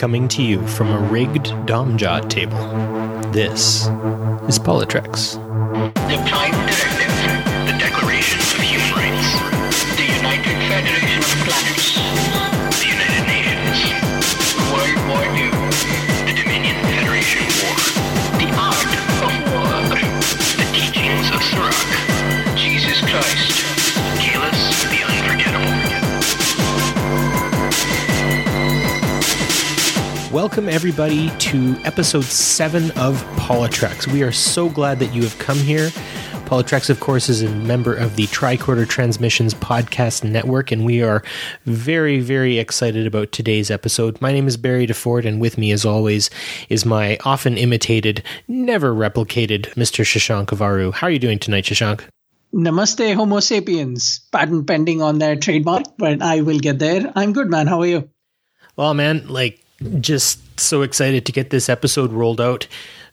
Coming to you from a rigged dom-jot table, this is PoliTreks. Everybody, to episode 7 of PoliTreks. We are so glad that you have come here. PoliTreks, of course, is a member of the Tricorder Transmissions Podcast Network, and we are very, very excited about today's episode. My name is Barry DeFord, and with me, as always, is my often imitated, never replicated Mr. Shashank Avaru. How are you doing tonight, Shashank? Namaste, Homo sapiens. Patent pending on their trademark, but I will get there. I'm good, man. How are you? Well, man, like, just so excited to get this episode rolled out.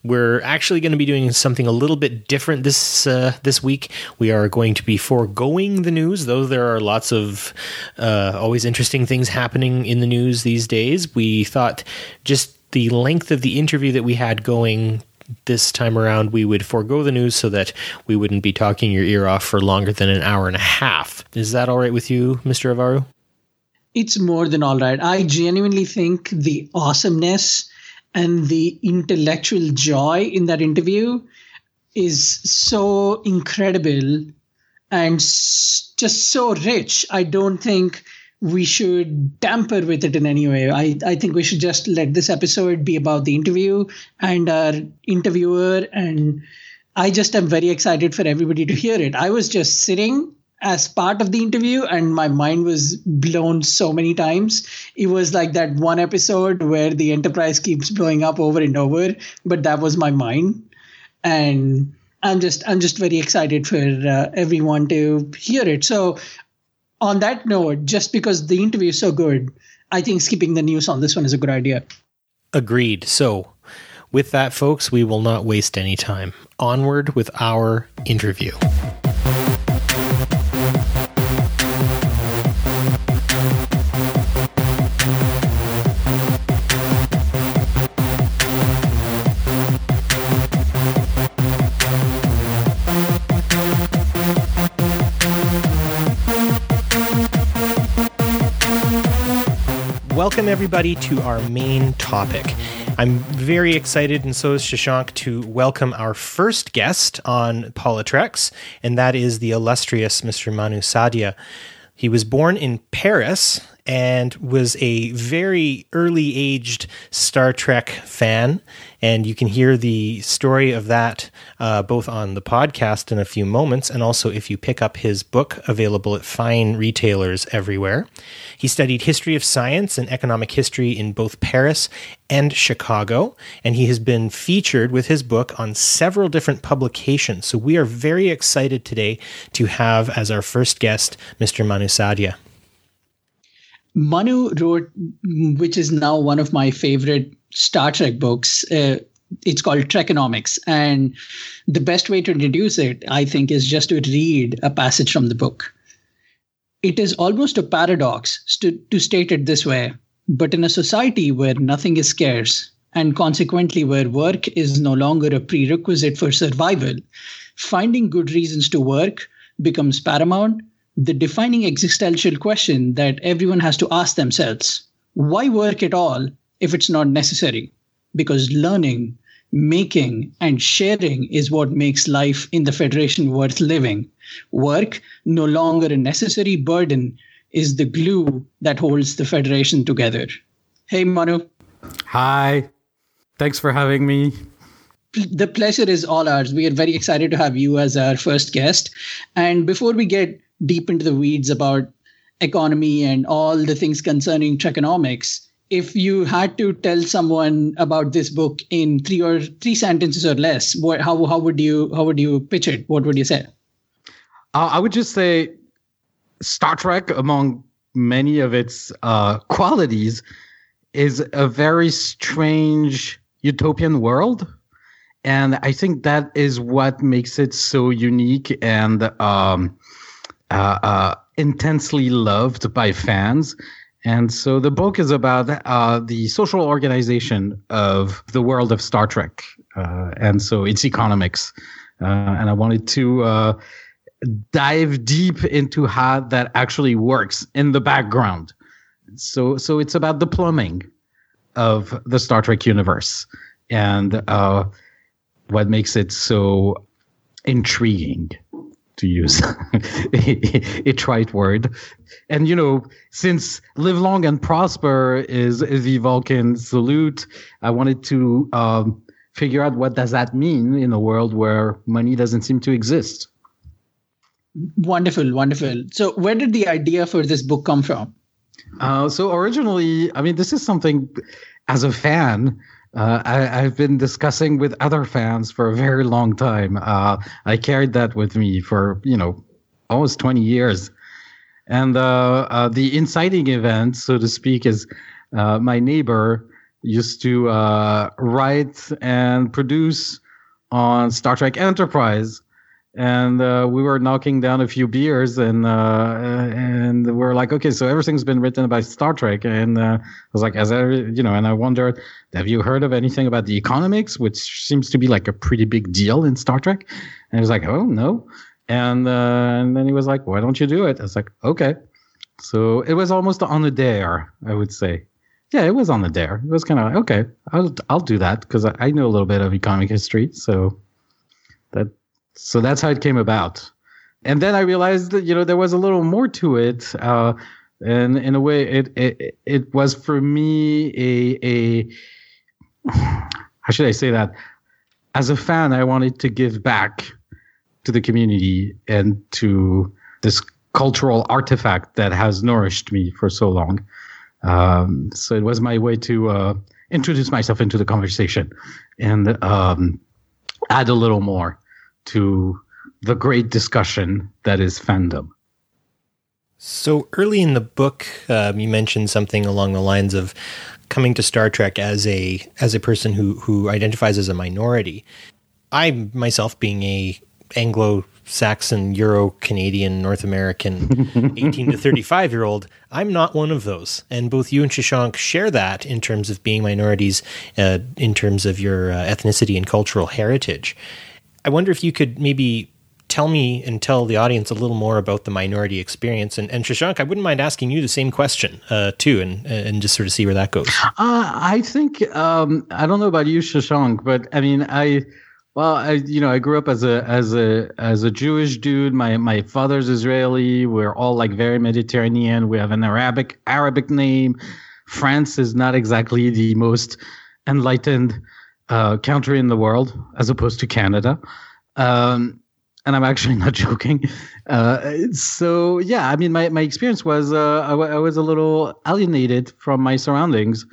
We're actually going to be doing something a little bit different this uh, this week. We are going to be foregoing the news, though there are lots of uh, always interesting things happening in the news these days. We thought just the length of the interview that we had going this time around, we would forego the news so that we wouldn't be talking your ear off for longer than an hour and a half. Is that all right with you, Mr. Avaru? It's more than all right. I genuinely think the awesomeness and the intellectual joy in that interview is so incredible and just so rich. I don't think we should tamper with it in any way. I, I think we should just let this episode be about the interview and our interviewer. And I just am very excited for everybody to hear it. I was just sitting as part of the interview and my mind was blown so many times it was like that one episode where the enterprise keeps blowing up over and over but that was my mind and i'm just i'm just very excited for uh, everyone to hear it so on that note just because the interview is so good i think skipping the news on this one is a good idea Agreed. So, with that, folks, we will not waste any time. Onward with our interview. Welcome, everybody, to our main topic. I'm very excited, and so is Shashank, to welcome our first guest on PoliTreks, and that is the illustrious Mr. Manu Saadia. He was born in Paris and was a very early aged Star Trek fan. And you can hear the story of that uh, both on the podcast in a few moments, and also if you pick up his book available at fine retailers everywhere. He studied history of science and economic history in both Paris and Chicago, and he has been featured with his book on several different publications. So we are very excited today to have as our first guest Mr. Manu Saadia. Manu wrote, which is now one of my favorite Star Trek books. Uh, it's called Trekonomics. And the best way to introduce it, I think, is just to read a passage from the book. It is almost a paradox to, to state it this way, but in a society where nothing is scarce, and consequently where work is no longer a prerequisite for survival, finding good reasons to work becomes paramount the defining existential question that everyone has to ask themselves why work at all if it's not necessary? Because learning, making, and sharing is what makes life in the Federation worth living. Work, no longer a necessary burden, is the glue that holds the Federation together. Hey, Manu. Hi. Thanks for having me. The pleasure is all ours. We are very excited to have you as our first guest. And before we get deep into the weeds about economy and all the things concerning Trekonomics, if you had to tell someone about this book in three or three sentences or less, what, how how would you how would you pitch it? What would you say? Uh, I would just say Star Trek, among many of its uh, qualities, is a very strange utopian world. And I think that is what makes it so unique and um, uh, uh, intensely loved by fans. And so the book is about uh, the social organization of the world of Star Trek. Uh, and so it's economics. Uh, and I wanted to uh, dive deep into how that actually works in the background. So, so it's about the plumbing of the Star Trek universe and uh, what makes it so intriguing to use a, a trite word. And you know, since live long and prosper is, is the Vulcan salute, I wanted to um, figure out what does that mean in a world where money doesn't seem to exist. Wonderful, wonderful. So, where did the idea for this book come from? Uh, so originally, I mean, this is something as a fan. Uh, I, have been discussing with other fans for a very long time. Uh, I carried that with me for you know almost 20 years, and uh, uh, the inciting event, so to speak, is uh, my neighbor used to write and produce on Star Trek Enterprise and uh, we were knocking down a few beers and uh, and we are like okay so everything's been written by star trek. And uh, i was like as i you know and i wondered have you heard of anything about the economics which seems to be like a pretty big deal in star trek? And he was like oh no. And uh, and then he was like why don't you do it? I was like okay. So it was almost on the dare i would say. Yeah it was on the dare. It was kind of like okay i'll i'll do that because I, I know a little bit of economic history. So that so that's how it came about. And then I realized that you know there was a little more to it, uh, and in a way, it it it was for me a a how should I say that? As a fan, I wanted to give back to the community and to this cultural artifact that has nourished me for so long. Um, so it was my way to uh, introduce myself into the conversation and um, add a little more to the great discussion that is fandom. So early in the book, um, you mentioned something along the lines of coming to Star Trek as a as a person who who identifies as a minority. I myself, being a Anglo Saxon, Euro Canadian, North American, 18 to 35 year old, I'm not one of those. And both you and Shashank share that in terms of being minorities, uh, in terms of your uh, ethnicity and cultural heritage. I wonder if you could maybe tell me and tell the audience a little more about the minority experience. And, and Shashank, I wouldn't mind asking you the same question uh, too, and and just sort of see where that goes. Uh, I think um, I don't know about you, Shashank, but I mean, I well, I you know, I grew up as a as a as a Jewish dude. My my father's Israeli. We're all like very Mediterranean. We have an Arabic Arabic name. France is not exactly the most enlightened uh, country in the world as opposed to Canada. Um, and I'm actually not joking. Uh, so yeah, I mean, my, my experience was uh, I, w- I was a little alienated from my surroundings,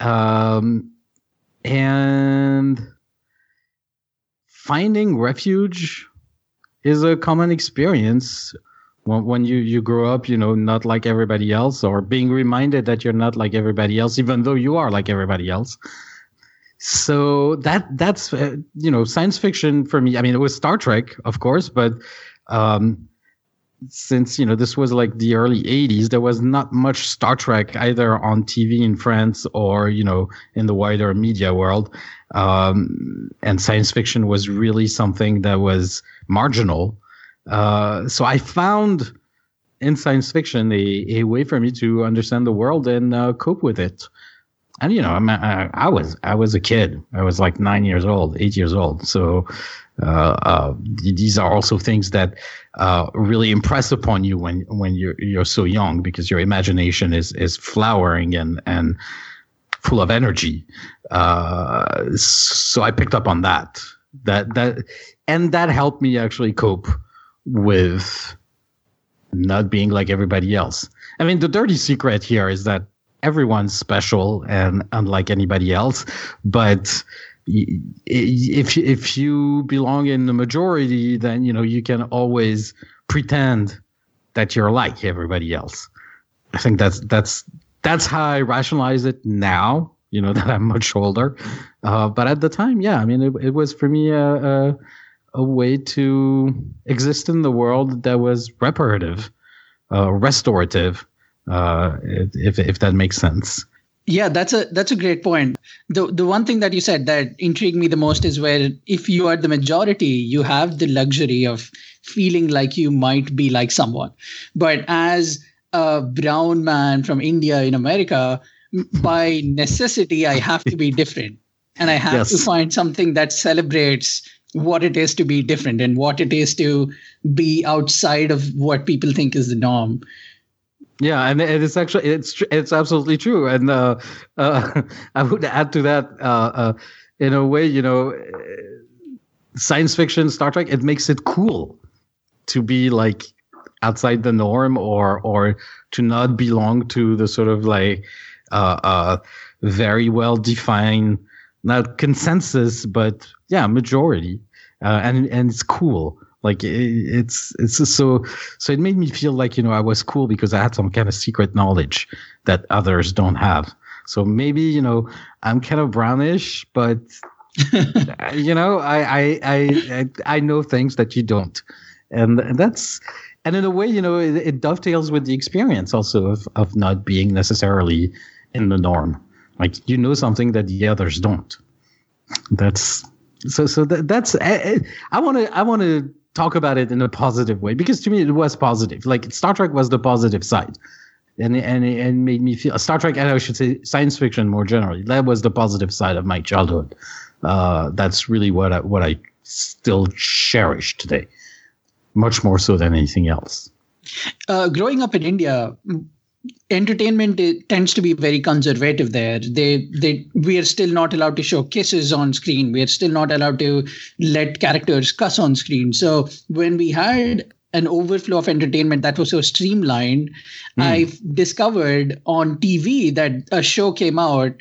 um, and finding refuge is a common experience when, when you you grow up, you know, not like everybody else, or being reminded that you're not like everybody else, even though you are like everybody else so that that's uh, you know science fiction for me i mean it was star trek of course but um since you know this was like the early 80s there was not much star trek either on tv in france or you know in the wider media world. Um and science fiction was really something that was marginal. Uh so i found in science fiction a, a way for me to understand the world and uh, cope with it and you know, I, mean, I, I, was I was a kid. I was like nine years old, eight years old. So uh, uh, these are also things that uh, really impress upon you when when you're you're so young because your imagination is is flowering and and full of energy. Uh, so I picked up on that that that and that helped me actually cope with not being like everybody else. I mean, the dirty secret here is that everyone's special and unlike anybody else. But if if you belong in the majority, then you know you can always pretend that you're like everybody else. I think that's that's that's how I rationalize it now. You know that I'm much older, uh, but at the time, yeah, I mean, it, it was for me a, a, a way to exist in the world that was reparative, uh, restorative, Uh, if if that makes sense. Yeah, that's a that's a great point. The the one thing that you said that intrigued me the most is where if you are the majority, you have the luxury of feeling like you might be like someone. But as a brown man from India in America, by necessity, I have to be different. And I have yes. to find something that celebrates what it is to be different and what it is to be outside of what people think is the norm. Yeah, and it's actually it's it's absolutely true, and uh, uh, I would add to that uh, uh, in a way, you know, science fiction, Star Trek, it makes it cool to be like outside the norm or or to not belong to the sort of like uh, uh, very well defined not consensus, but yeah, majority, and and it's cool. Like it, it's it's so so it made me feel like you know I was cool because I had some kind of secret knowledge that others don't have. So maybe you know I'm kind of brownish, but you know I, I I I know things that you don't, and, and that's and in a way you know it, it dovetails with the experience also of of not being necessarily in the norm. Like you know something that the others don't. That's so so that, that's I want to I want to talk about it in a positive way because to me it was positive. Like Star Trek was the positive side, and and and made me feel Star Trek. And I should say science fiction more generally. That was the positive side of my childhood. Uh, that's really what I, what I still cherish today, much more so than anything else. Uh, growing up in India, entertainment tends to be very conservative there. They they we are still not allowed to show kisses on screen. We are still not allowed to let characters cuss on screen. So when we had an overflow of entertainment that was so streamlined mm. i discovered on tv that a show came out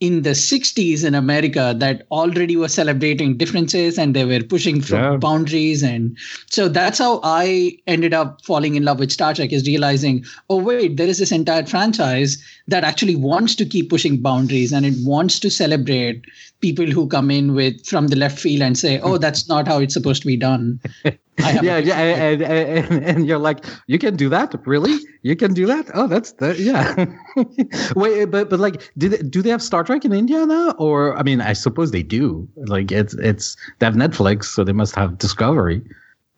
in the 60s in America that already were celebrating differences and they were pushing from yeah. boundaries. And so that's how I ended up falling in love with Star Trek is realizing, oh, wait, there is this entire franchise that actually wants to keep pushing boundaries and it wants to celebrate people who come in with from the left field and say, "Oh, that's not how it's supposed to be done." yeah, yeah, and, and, and, you're like, you can do that, really? You can do that? Oh, that's the yeah. Wait, but but like, do they, do they have Star Trek in India now? Or I mean, I suppose they do. Like, it's it's they have Netflix, so they must have Discovery.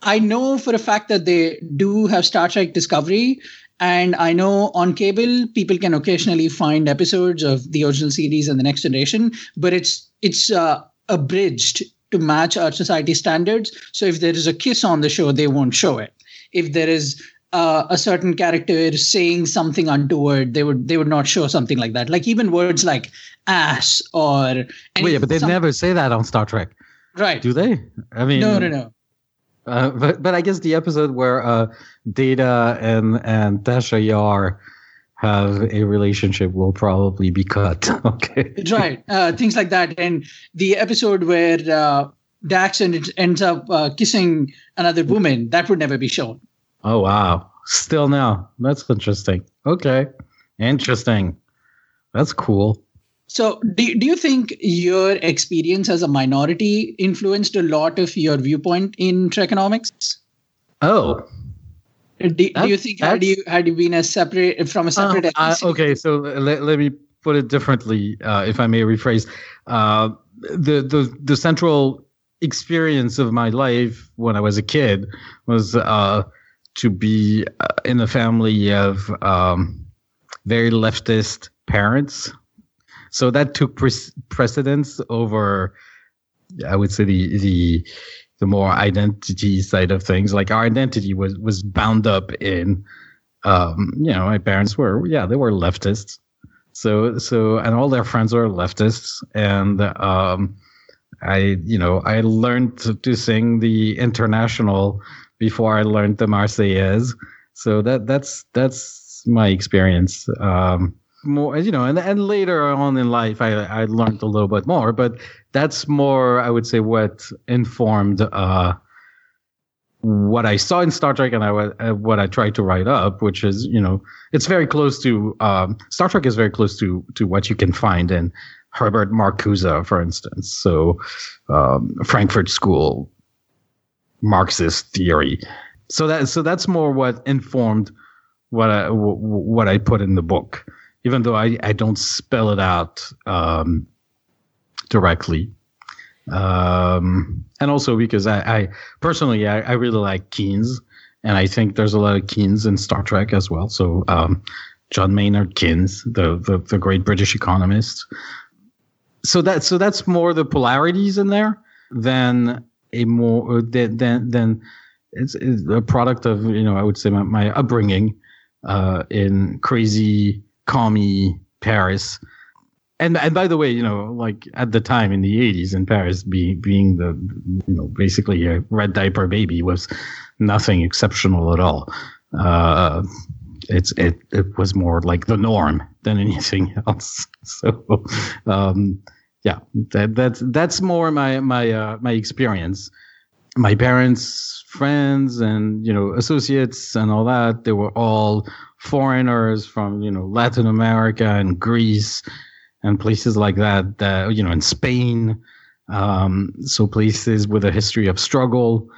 I know for a fact that they do have Star Trek Discovery, and I know on cable, people can occasionally find episodes of the original series and the next generation, but it's it's uh, abridged to match our society standards. So if there is a kiss on the show, they won't show it. If there is uh, a certain character saying something untoward, they would they would not show something like that. Like even words like ass or wait, but they never say that on Star Trek, right? Do they? I mean, no, no, no. Uh, but but I guess the episode where uh, Data and and Tasha Yar have a relationship will probably be cut. okay, right. Uh, things like that, and the episode where uh, Dax and ends up uh, kissing another woman that would never be shown. Oh wow! Still now, that's interesting. Okay, interesting. That's cool. So, do, do you think your experience as a minority influenced a lot of your viewpoint in Trekonomics? Oh, do, do you think had you had you been a separate from a separate? Uh, okay, so let, let me put it differently, uh, if I may rephrase. Uh, the the the central experience of my life when I was a kid was uh, to be uh, in a family of um, very leftist parents so that took pre- precedence over, I would say the the the more identity side of things. Like our identity was was bound up in, um, you know, my parents were yeah they were leftists. So so and all their friends were leftists, and um, I you know I learned to, to sing the Internationale before I learned the Marseillaise. So that that's that's my experience. Um, more you know and, and later on in life I, I learned a little bit more but that's more i would say what informed uh, what i saw in star trek and I, uh, what i tried to write up which is you know it's very close to um, star trek is very close to to what you can find in herbert marcuse for instance. So um, frankfurt school marxist theory. So that so that's more what informed what what I put in the book, even though I, I don't spell it out um, directly. Um, and also because I, I personally I, I really like Keynes, and I think there's a lot of Keynes in Star Trek as well. So um, John Maynard Keynes, the, the the great British economist. So that so that's more the polarities in there than a more than than, than it's, it's a product of you know I would say my, my upbringing uh, in crazy, commie Paris. And and by the way, you know, like at the time in the '80s in Paris, being being the you know basically a red diaper baby was nothing exceptional at all. Uh, it's it it was more like the norm than anything else. So, um, yeah, that that's that's more my my uh, my experience. My parents, friends, and you know associates and all that. They were all foreigners from you know Latin America and Greece and places like that. That you know in Spain. Um, so places with a history of struggle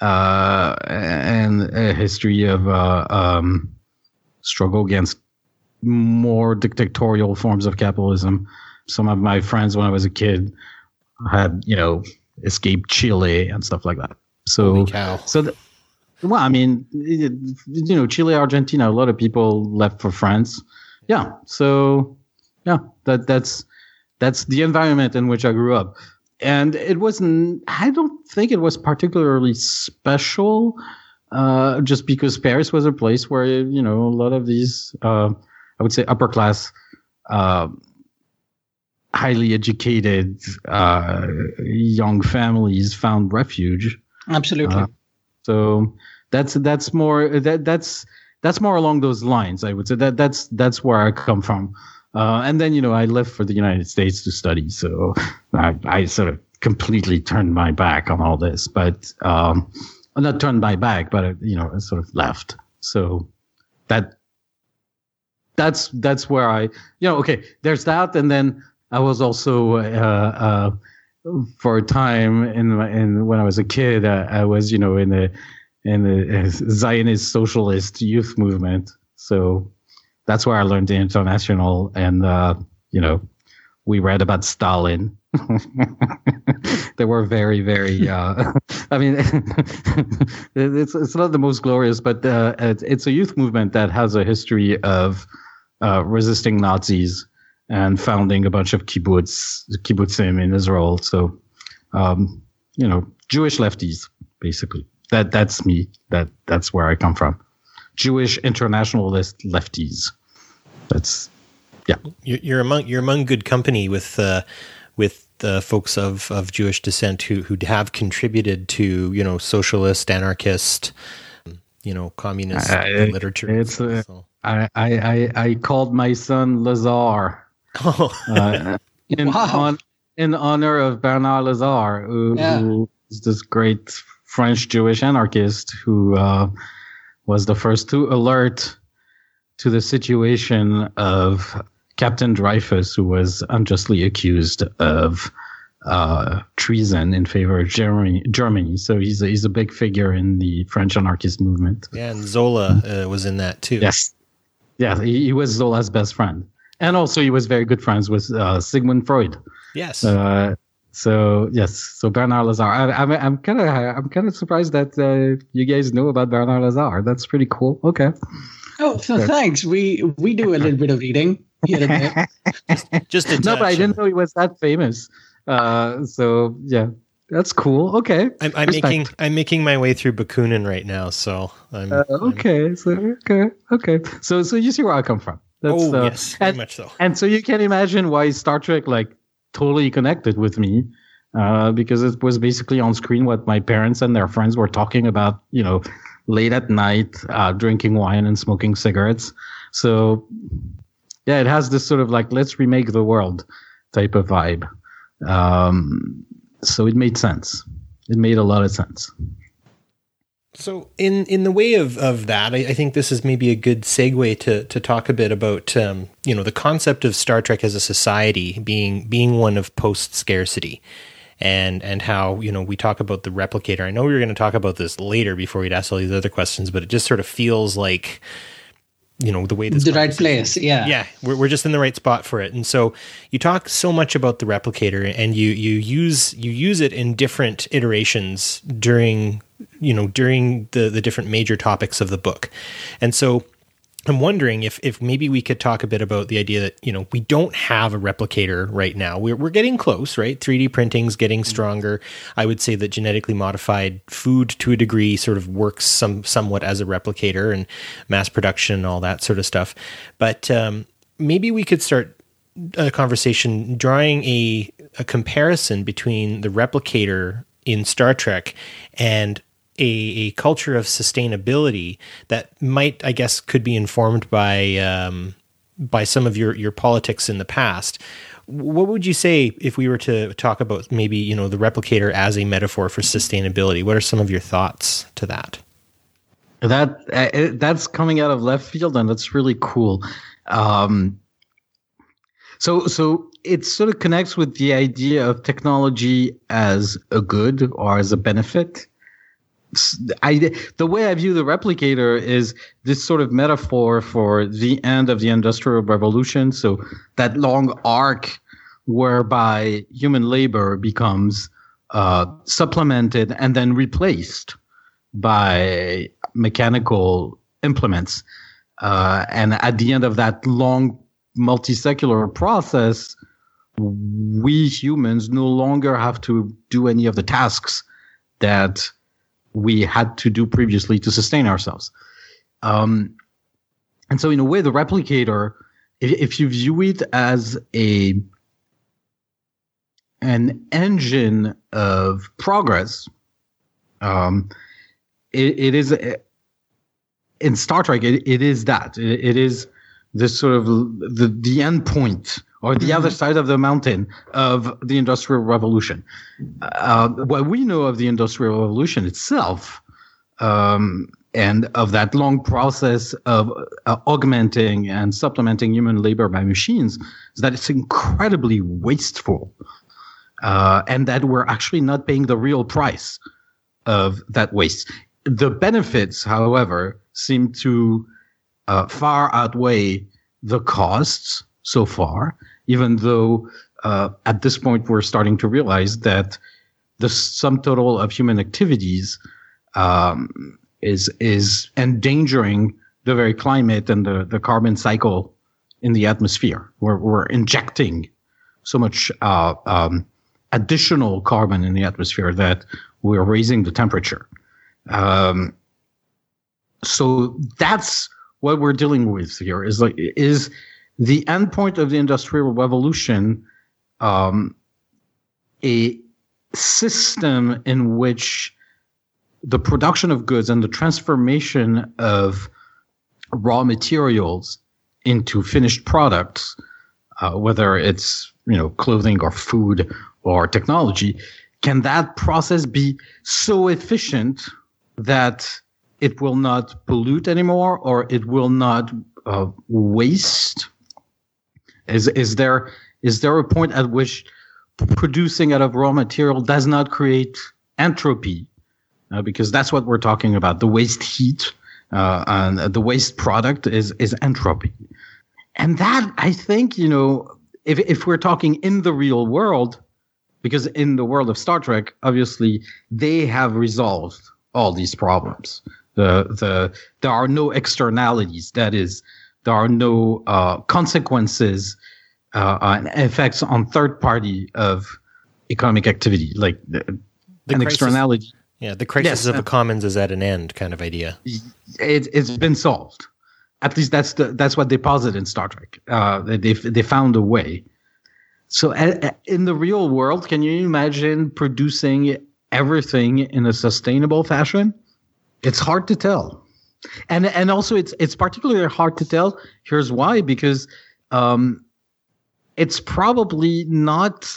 uh, and a history of uh, um, struggle against more dictatorial forms of capitalism. Some of my friends, when I was a kid, had you know escaped Chile and stuff like that. So, so th- well, I mean, it- you know, Chile, Argentina. A lot of people left for France. Yeah, so yeah, that that's that's the environment in which I grew up, and it wasn't. I don't think it was particularly special, uh, just because Paris was a place where you know a lot of these, uh, I would say, upper class. Uh, highly educated uh, young families found refuge Absolutely. Uh, so that's that's more that that's that's more along those lines. I would say that that's that's where I come from. Uh, and then you know I left for the United States to study, so I, I sort of completely turned my back on all this. But um, not turned my back, but uh, you know I sort of left. So that that's that's where I you know okay. There's that, and then I was also uh, uh, for a time in my, in when I was a kid, uh, I was you know in the in the Zionist socialist youth movement. So that's where I learned the Internationale, and uh, you know we read about Stalin. they were very very. Uh, I mean, it's it's not the most glorious, but uh, it's, it's a youth movement that has a history of uh, resisting Nazis and founding a bunch of kibbutz kibbutzim in Israel. So, um, you know, Jewish lefties, basically. That that's me. That that's where I come from. Jewish internationalist lefties. That's yeah. You're, you're among you're among good company with uh, with the folks of, of Jewish descent who who have contributed to you know socialist, anarchist, you know, communist Uh, it- literature. it's, uh, so. I I I, I called my son Lazar. Oh, uh, in, Wow. on, in honor of Bernard Lazare, who, Yeah. who is this great French Jewish anarchist who uh, was the first to alert to the situation of Captain Dreyfus, who was unjustly accused of uh, treason in favor of Germany. Germany. So he's a, he's a big figure in the French anarchist movement. yeah, and Zola uh, was in that too. Yes. Yeah, he, he was Zola's best friend. And also, he was very good friends with uh, Sigmund Freud. Yes. Uh, so yes, so Bernard Lazare. I, I'm I'm kind of I'm kind of surprised that uh, you guys know about Bernard Lazare. That's pretty cool. Okay. oh, so thanks. We we do a little bit of reading here and there. Just a No, but I didn't know he was that famous. Uh, so yeah, that's cool. Okay. I'm, I'm making I'm making my way through Bakunin right now, so I'm, Uh, I'm- okay. So okay. Okay. So so you see where I come from. That's, oh uh, yes, very and- much so. And so you can imagine why Star Trek like totally connected with me, uh, because it was basically on screen what my parents and their friends were talking about, you know, late at night, uh, drinking wine and smoking cigarettes. So yeah, it has this sort of like let's remake the world type of vibe. Um, so it made sense. It made a lot of sense. So in in the way of of that, I, I think this is maybe a good segue to to talk a bit about um, you know the concept of Star Trek as a society being being one of post scarcity. And and how you know we talk about the replicator. I know we were going to talk about this later before we'd ask all these other questions, but it just sort of feels like you know the way this the right place. Yeah. yeah we're, we're just in the right spot for it and so you talk so much about the replicator and you you use you use it in different iterations during you know during the the different major topics of the book and so I'm wondering if if maybe we could talk a bit about the idea that you know we don't have a replicator right now. We're we're getting close, right? 3D printing's getting stronger. I would say that genetically modified food to a degree sort of works some somewhat as a replicator and mass production and all that sort of stuff. But um, maybe we could start a conversation drawing a a comparison between the replicator in Star Trek and a, a culture of sustainability that might, I guess, could be informed by um, by some of your your politics in the past. What would you say if we were to talk about maybe you know the replicator as a metaphor for sustainability? What are some of your thoughts to that? That uh, that's coming out of left field, and that's really cool. Um, so so it sort of connects with the idea of technology as a good or as a benefit. I the way I view the replicator is this sort of metaphor for the end of the industrial revolution. So that long arc whereby human labor becomes uh, supplemented and then replaced by mechanical implements. Uh, and at the end of that long multi-secular process, we humans no longer have to do any of the tasks that we had to do previously to sustain ourselves. Um, and so, in a way, the replicator, if, if you view it as a an engine of progress, um, it, it is in Star Trek. It, it is that it, it is this sort of the the end point or the other side of the mountain of the Industrial Revolution. Uh, what we know of the Industrial Revolution itself, um, and of that long process of uh, augmenting and supplementing human labor by machines, is that it's incredibly wasteful, uh, and that we're actually not paying the real price of that waste. The benefits, however, seem to uh, far outweigh the costs so far, even though uh, at this point we're starting to realize that the sum total of human activities um, is is endangering the very climate and the, the carbon cycle in the atmosphere. We're, we're injecting so much uh, um, additional carbon in the atmosphere that we're raising the temperature. Um, so that's what we're dealing with here is like is the endpoint of the industrial revolution um, a system in which the production of goods and the transformation of raw materials into finished products, uh, whether it's you know clothing or food or technology, can that process be so efficient that it will not pollute anymore or it will not uh, waste? Is is there is there a point at which producing out of raw material does not create entropy? Uh, because that's what we're talking about. The waste heat uh, and the waste product is is entropy, and that I think you know if if we're talking in the real world, because in the world of Star Trek, obviously they have resolved all these problems. The the there are no externalities. That is, there are no uh, consequences uh, and effects on third party of economic activity, like the, The an crisis- externality. Yeah, the crisis Yes, of the commons is at an end, kind of idea. It, it's been solved. At least that's the that's what they posit in Star Trek. Uh, they they found a way. So in the real world, can you imagine producing everything in a sustainable fashion? It's hard to tell, and and also it's it's particularly hard to tell. Here's why: because um, it's probably not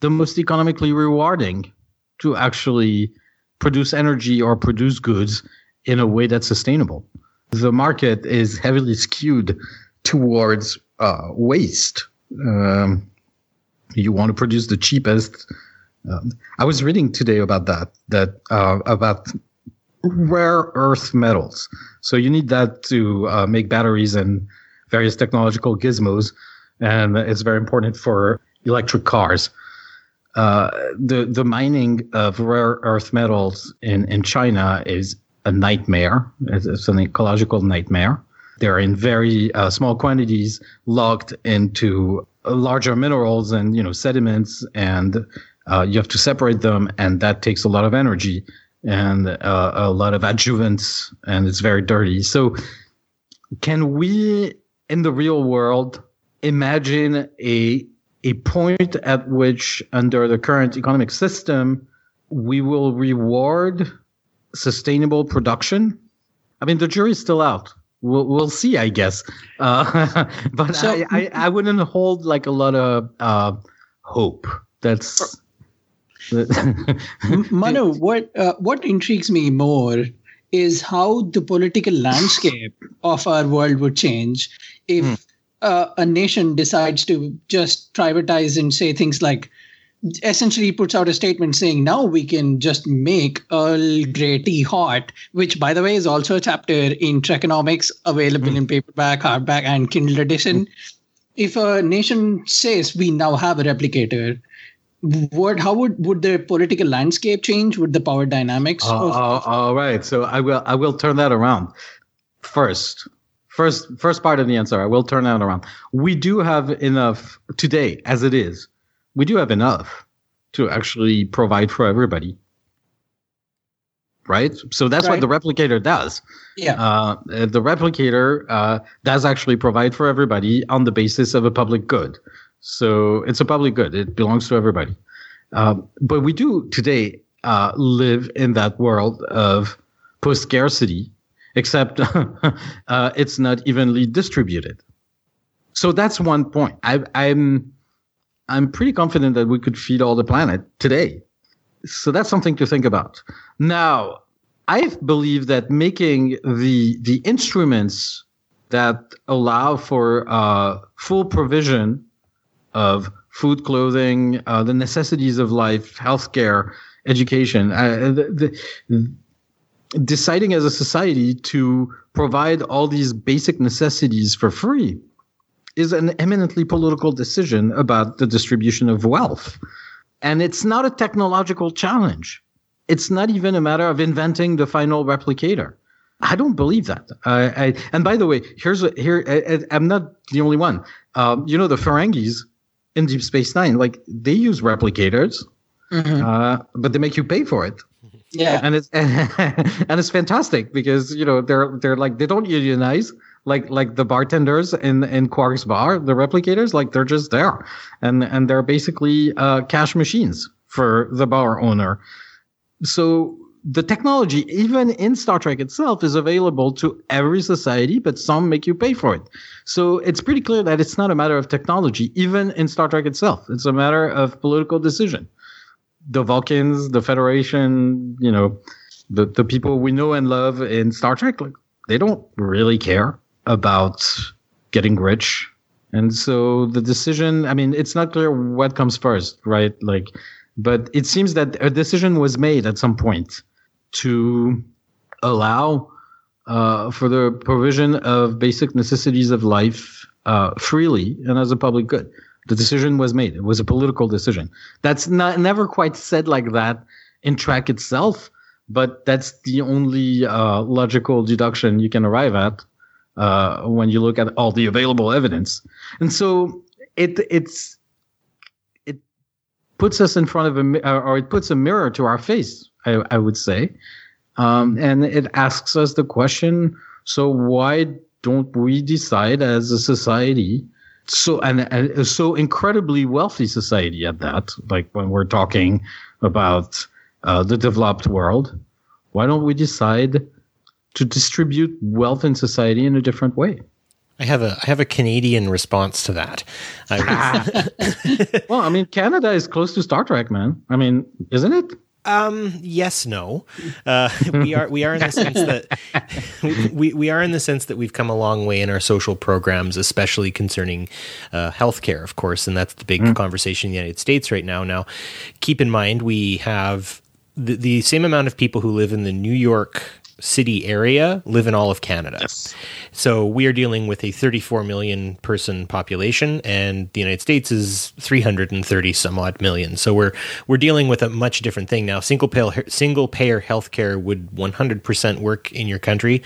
the most economically rewarding to actually produce energy or produce goods in a way that's sustainable. The market is heavily skewed towards uh, waste. Um, you want to produce the cheapest. Um, I was reading today about that. That uh, about rare earth metals. So you need that to uh, make batteries and various technological gizmos, and it's very important for electric cars. Uh, the the mining of rare earth metals in, in China is a nightmare. It's, it's an ecological nightmare. They're in very uh, small quantities, locked into larger minerals and you know sediments, and uh, you have to separate them, and that takes a lot of energy and uh, a lot of adjuvants, and it's very dirty. So, can we in the real world imagine a a point at which, under the current economic system, we will reward sustainable production? I mean, the jury's still out. We'll, we'll see, I guess. Uh, but So- I, I, I wouldn't hold like a lot of uh, hope. That's. Manu, what uh, what intrigues me more is how the political landscape of our world would change if uh, a nation decides to just privatize and say things like essentially puts out a statement saying now we can just make Earl Grey tea hot, which by the way is also a chapter in Trekonomics available in paperback, hardback, and Kindle edition. If a nation says we now have a replicator, what how would would the political landscape change? Would the power dynamics? Oh, of, oh, all right. So I will I will turn that around. First, first first part of the answer. I will turn that around. We do have enough today, as it is. We do have enough to actually provide for everybody. Right. So that's Right. what the replicator does. yeah. Uh, the replicator uh, does actually provide for everybody on the basis of a public good. So it's a public good. It belongs to everybody. Um, but we do today uh, live in that world of post scarcity, except uh, it's not evenly distributed. So that's one point. I, I'm I'm pretty confident that we could feed all the planet today. So that's something to think about. Now, I believe that making the the instruments that allow for uh, full provision of food, clothing, uh, the necessities of life, healthcare, education, uh, the, the, deciding as a society to provide all these basic necessities for free is an eminently political decision about the distribution of wealth. And it's not a technological challenge. It's not even a matter of inventing the final replicator. I don't believe that. I, and by the way, here's a, here. I, I'm not the only one. Um, you know, the Ferengis in Deep Space Nine, like they use replicators, Mhm. uh, but they make you pay for it yeah. and it's and it's fantastic because you know they're they're like they don't unionize like like the bartenders in in Quark's bar, the replicators, like they're just there, and and they're basically uh, cash machines for the bar owner. So the technology, even in Star Trek itself, is available to every society, but some make you pay for it. So it's pretty clear that it's not a matter of technology, even in Star Trek itself. It's a matter of political decision the Vulcans, the Federation, you know, the the people we know and love in Star Trek, like they don't really care about getting rich. And so the decision, I mean, it's not clear what comes first, right? Like, but it seems that a decision was made at some point to allow uh, for the provision of basic necessities of life uh, freely and as a public good. The decision was made. It was a political decision. That's not never quite said like that in Trek itself, but that's the only uh, logical deduction you can arrive at uh, when you look at all the available evidence. And so it it's it puts us in front of a or it puts a mirror to our face. I, I would say, um, and it asks us the question: So why don't we decide as a society? so and, and so incredibly wealthy society at that like when we're talking about uh, the developed world why don't we decide to distribute wealth in society in a different way I have a I have a Canadian response to that. I, well i mean canada is close to star trek man i mean isn't it um, yes, no. Uh, we are we are in the sense that we, we are in the sense that we've come a long way in our social programs, especially concerning uh, healthcare, of course, and that's the big conversation in the United States right now. Now, keep in mind we have the, the same amount of people who live in the New York City area live in all of Canada. Yes. So we are dealing with a 34 million person population, and the United States is 330 some odd million. So we're we're dealing with a much different thing now. Single payer single payer healthcare would 100% work in your country.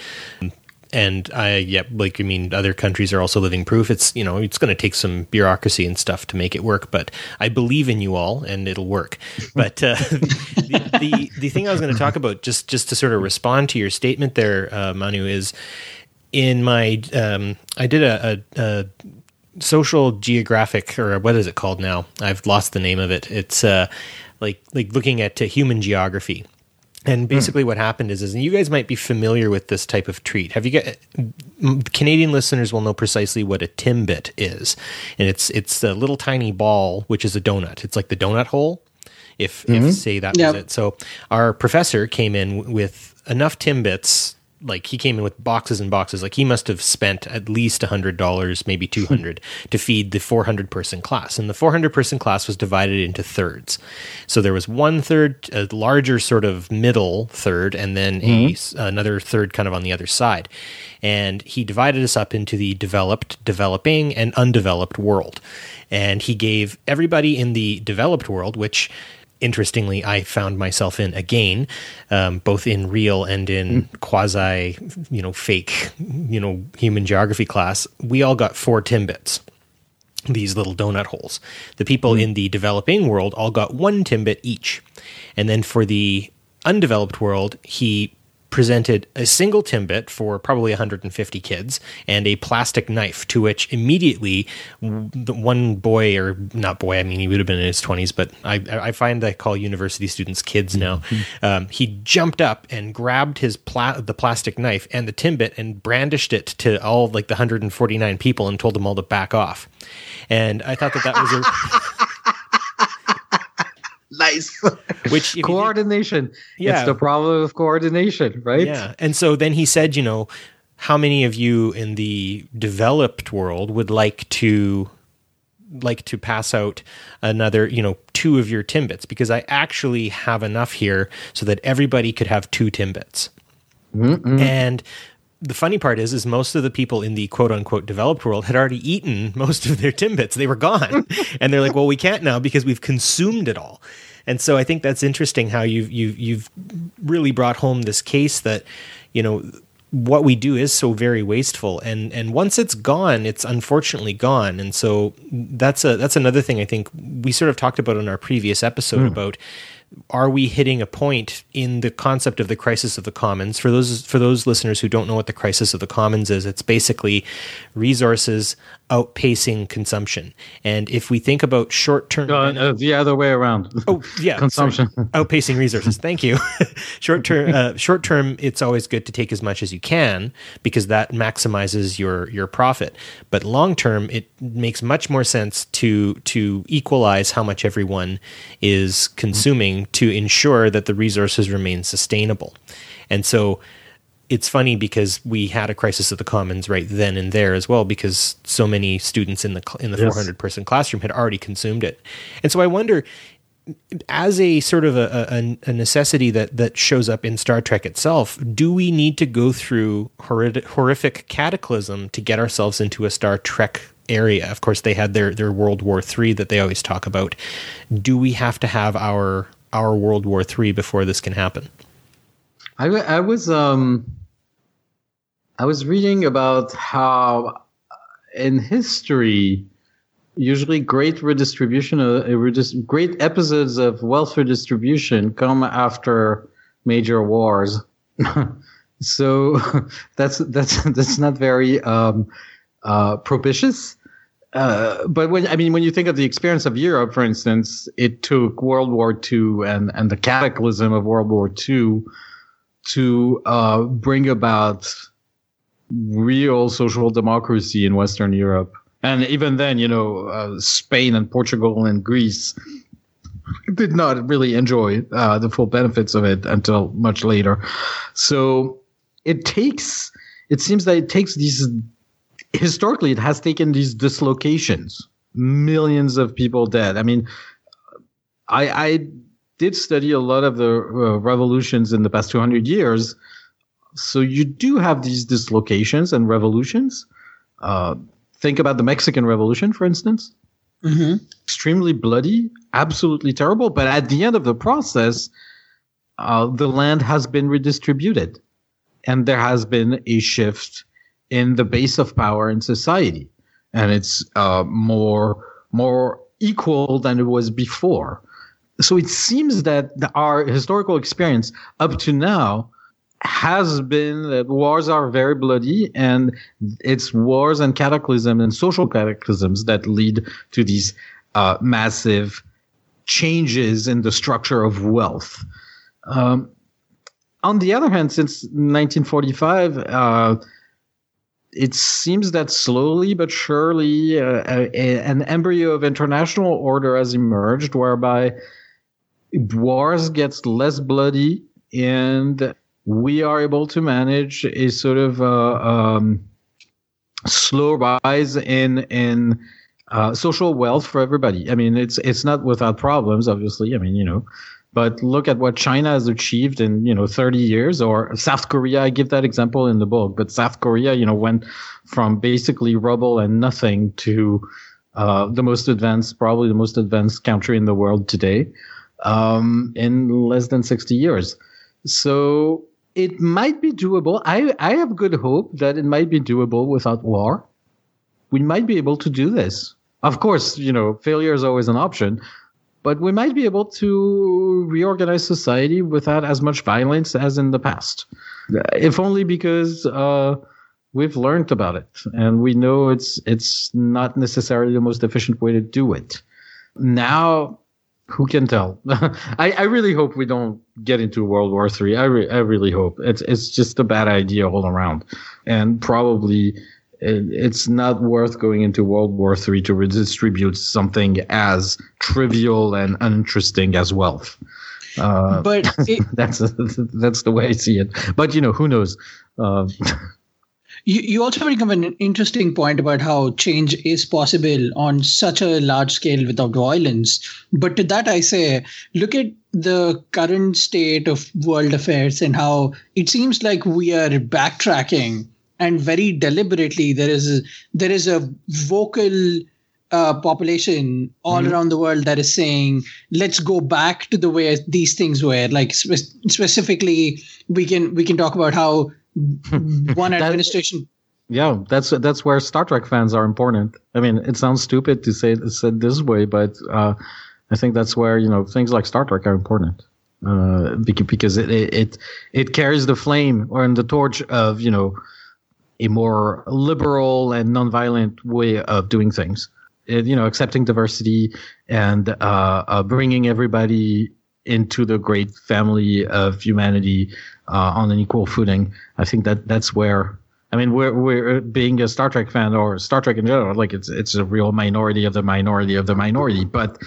And I, yeah, like I mean, other countries are also living proof. It's you know, it's going to take some bureaucracy and stuff to make it work, but I believe in you all, and it'll work. But uh, the, the the thing I was going to talk about, just just to sort of respond to your statement there, uh, Manu, is in my um, I did a, a, a social geographic or what is it called now? I've lost the name of it. It's uh, like like looking at uh, human geography. And hmm. basically, what happened is, is and you guys might be familiar with this type of treat. Have you got Canadian listeners will know precisely what a timbit is, and it's it's a little tiny ball which is a donut. It's like the donut hole. If if hmm. say that Yep. was it. So our professor came in w- with enough timbits like he came in with boxes and boxes. Like he must have spent at least $100 maybe 200 to feed the 400 person class. And the 400 person class was divided into thirds. So there was one third a larger sort of middle third and then a mm-hmm. s another third kind of on the other side. And he divided us up into the developed developing and undeveloped world. And he gave everybody in the developed world which interestingly, I found myself in again, um, both in real and in quasi, you know, fake, you know, human geography class. We all got four timbits, these little donut holes. The people in the developing world all got one timbit each. And then for the undeveloped world, he presented a single timbit for probably 150 kids and a plastic knife to which immediately the one boy or not boy i mean he would have been in his 20s but i, I find i call university students kids now. Um, he jumped up and grabbed his pla- the plastic knife and the timbit and brandished it to all like the 149 people and told them all to back off. And i thought that that was a Nice. which if think- coordination. Yeah. It's the problem of coordination, right? Yeah. And so then he said, you know, how many of you in the developed world would like to like to pass out another, you know, two of your timbits because I actually have enough here so that everybody could have two timbits. And the funny part is, is most of the people in the quote unquote developed world had already eaten most of their timbits. They were gone, and they're like, "Well, we can't now because we've consumed it all." And so I think that's interesting how you've you've you've really brought home this case that you know what we do is so very wasteful and and once it's gone it's unfortunately gone and so that's a that's another thing i think we sort of talked about in our previous episode hmm. about are we hitting a point in the concept of the crisis of the commons? For those for those listeners who don't know what the crisis of the commons is it's basically resources outpacing consumption and if we think about short-term Uh, uh, the other way around. Oh yeah, Consumption. sorry. outpacing resources. Thank you. short term, uh, short term, it's always good to take as much as you can because that maximizes your your profit. But long term, it makes much more sense to to equalize how much everyone is consuming to ensure that the resources remain sustainable. And so it's funny because we had a crisis of the commons right then and there as well because so many students in the in the Yes. 400 person classroom had already consumed it. And so i wonder as a sort of a, a, a necessity that that shows up in star trek itself do we need to go through horrid, horrific cataclysm to get ourselves into a star trek area? Of course they had their their world war three that they always talk about. Do we have to have our our world war three before this can happen? I, I was um I was reading about how uh, in history usually great redistribution uh, redis- great episodes of wealth redistribution come after major wars. So that's that's that's not very um, uh, propitious. Uh, but when I mean, when you think of the experience of Europe, for instance, it took World War II and and the cataclysm of World War II to uh, bring about real social democracy in Western Europe. And even then, you know, uh, Spain and Portugal and Greece did not really enjoy uh, the full benefits of it until much later. So it takes, it seems that it takes these, historically, it has taken these dislocations, millions of people dead. I mean, I, I did study a lot of the uh, revolutions in the past 200 years. So you do have these dislocations and revolutions. Uh, think about the Mexican Revolution, for instance. hmm Extremely bloody, absolutely terrible. But at the end of the process, uh, the land has been redistributed, and there has been a shift in the base of power in society, and it's uh, more more equal than it was before. So it seems that the, our historical experience up to now has been that wars are very bloody and it's wars and cataclysm and social cataclysms that lead to these uh, massive changes in the structure of wealth. Um, on the other hand, since 1945, uh, it seems that slowly but surely uh, a, a- an embryo of international order has emerged whereby wars gets less bloody and we are able to manage a sort of uh, um, slow rise in in uh, social wealth for everybody. I mean, it's it's not without problems, obviously. I mean, you know, but look at what China has achieved in you know 30 years, or South Korea. I give that example in the book, but South Korea, you know, went from basically rubble and nothing to uh, the most advanced, probably the most advanced country in the world today, um, in less than 60 years. So it might be doable. I, I have good hope that it might be doable without war. We might be able to do this. Of course, you know, failure is always an option, but we might be able to reorganize society without as much violence as in the past. If only because uh, we've learned about it and we know it's it's not necessarily the most efficient way to do it. Now who can tell? I, I really hope we don't get into World War Three. I, re- I really hope it's it's just a bad idea all around, and probably it, it's not worth going into World War Three to redistribute something as trivial and uninteresting as wealth. Uh, But it, that's that's the way I see it. But you know, who knows? Uh, You, you also bring up an interesting point about how change is possible on such a large scale without violence. But to that, I say, look at the current state of world affairs and how it seems like we are backtracking and very deliberately there is a, there is a vocal uh, population all around the world that is saying let's go back to the way these things were like spe- specifically we can we can talk about how one administration Yeah, that's that's where Star Trek fans are important. I mean, it sounds stupid to say it said this way, but uh, I think that's where you know things like Star Trek are important uh, because because it, it it it carries the flame or in the torch of you know a more liberal and nonviolent way of doing things. It, you know, accepting diversity and uh, uh, bringing everybody into the great family of humanity uh, on an equal footing. I think that that's where. I mean, we're we're being a Star Trek fan or Star Trek in general. Like it's it's a real minority of the minority of the minority, but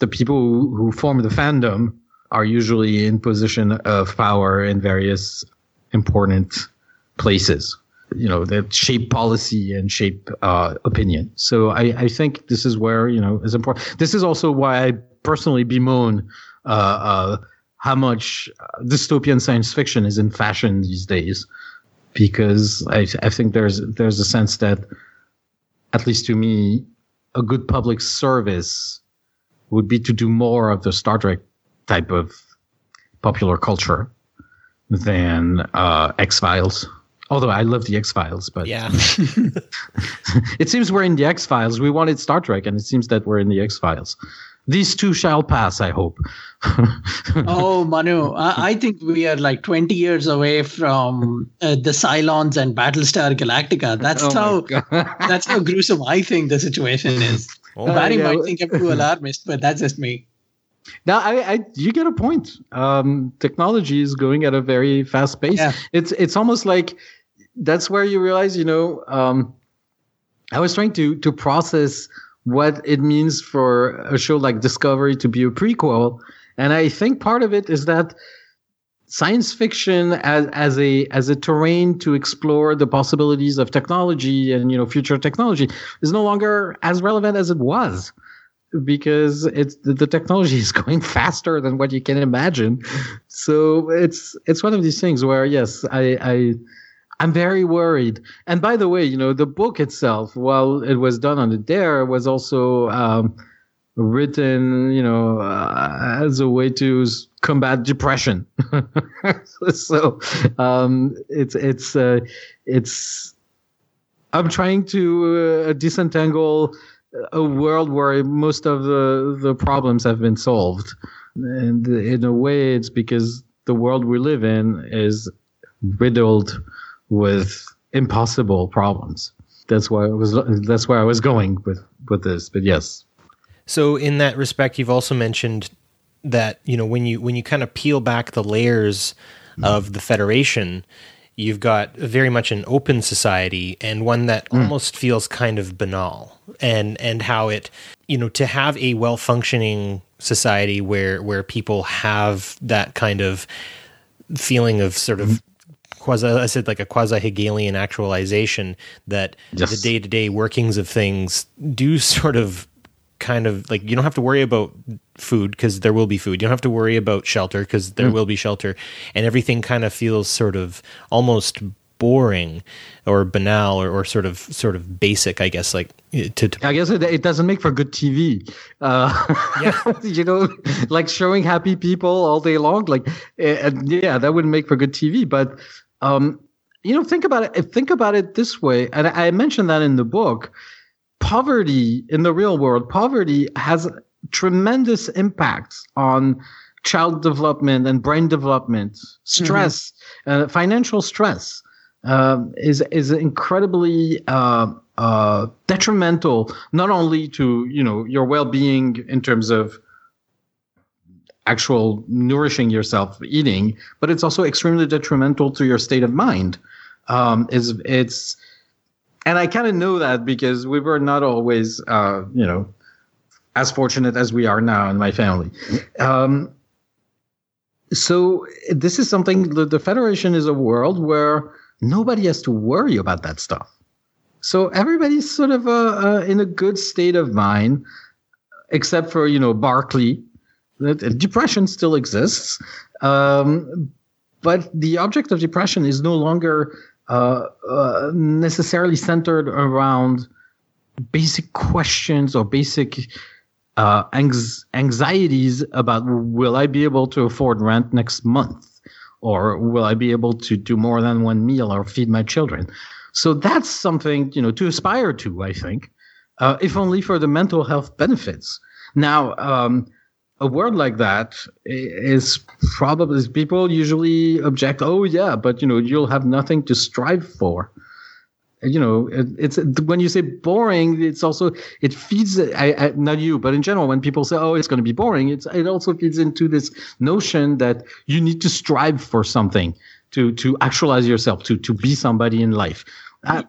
the people who, who form the fandom are usually in position of power in various important places you know that shape policy and shape uh, opinion so I, I think this is where you know is important this is also why i personally bemoan uh, uh, how much dystopian science fiction is in fashion these days because I, I think there's there's a sense that at least to me a good public service would be to do more of the Star Trek type of popular culture than uh, X Files. Although I love the X Files, but Yeah. it seems we're in the X Files. We wanted Star Trek, and it seems that we're in the X Files. These too shall pass, I hope. oh manu I, I think we are like 20 years away from uh, the cylons and battlestar galactica that's Oh how that's how gruesome i think the situation is Oh, barry yeah. might think i'm too alarmist but that's just me Now, I, I, you get a point. Um, technology is going at a very fast pace. Yeah. It's, it's almost like that's where you realize, you know, um, I was trying to to process what it means for a show like Discovery to be a prequel, and I think part of it is that science fiction as as a as a terrain to explore the possibilities of technology and you know future technology is no longer as relevant as it was because it's the, technology is going faster than what you can imagine. So it's it's one of these things where yes, I, I I'm very worried. And by the way, you know, the book itself, while it was done on the dare, was also um, written, you know, uh, as a way to combat depression. so um, it's it's uh, it's. I'm trying to uh, disentangle a world where most of the the problems have been solved, and in a way, it's because the world we live in is riddled with impossible problems. That's why I was. That's where I was going with with this. But yes, So in that respect, you've also mentioned that you know when you when you kind of peel back the layers mm-hmm. of the Federation, you've got very much an open society and one that mm. almost feels kind of banal, and and how it you know to have a well functioning society where where people have that kind of feeling of sort of mm-hmm. Quasi I said like a quasi Hegelian actualization that Yes. the day to day workings of things do sort of kind of like you don't have to worry about food because there will be food. You don't have to worry about shelter because there will be shelter, and everything kind of feels sort of almost boring or banal or, or sort of sort of basic, I guess. Like to, to I guess it, it doesn't make for good TV. Uh, Yeah. you know, like showing happy people all day long. Like, eh, and yeah, that wouldn't make for good TV. But um, you know, think about it. Think about it this way, and I mentioned that in the book. Poverty in the real world, poverty has tremendous impacts on child development and brain development. Stress, uh, financial stress, um, is is incredibly uh, uh, detrimental not only to you know your well being in terms of actual nourishing yourself, eating, but it's also extremely detrimental to your state of mind. Um, is it's and I kind of know that because we were not always uh, you know as fortunate as we are now in my family. Um, so this is something the, the federation is a world where nobody has to worry about that stuff so everybody's sort of uh, uh, in a good state of mind except for you know barclay depression still exists um, but the object of depression is no longer uh, uh, necessarily centered around basic questions or basic uh, anx- anxieties about will I be able to afford rent next month? Or will I be able to do more than one meal or feed my children? So that's something, you know, to aspire to, I think, uh, if only for the mental health benefits. Now, um, a word like that is probably people usually object, oh, yeah, but, you know, you'll have nothing to strive for. You know it, it's when you say boring it's also it feeds I, I not you but in general when people say oh it's going to be boring it's it also feeds into this notion that you need to strive for something to to actualize yourself to to be somebody in life. Uh,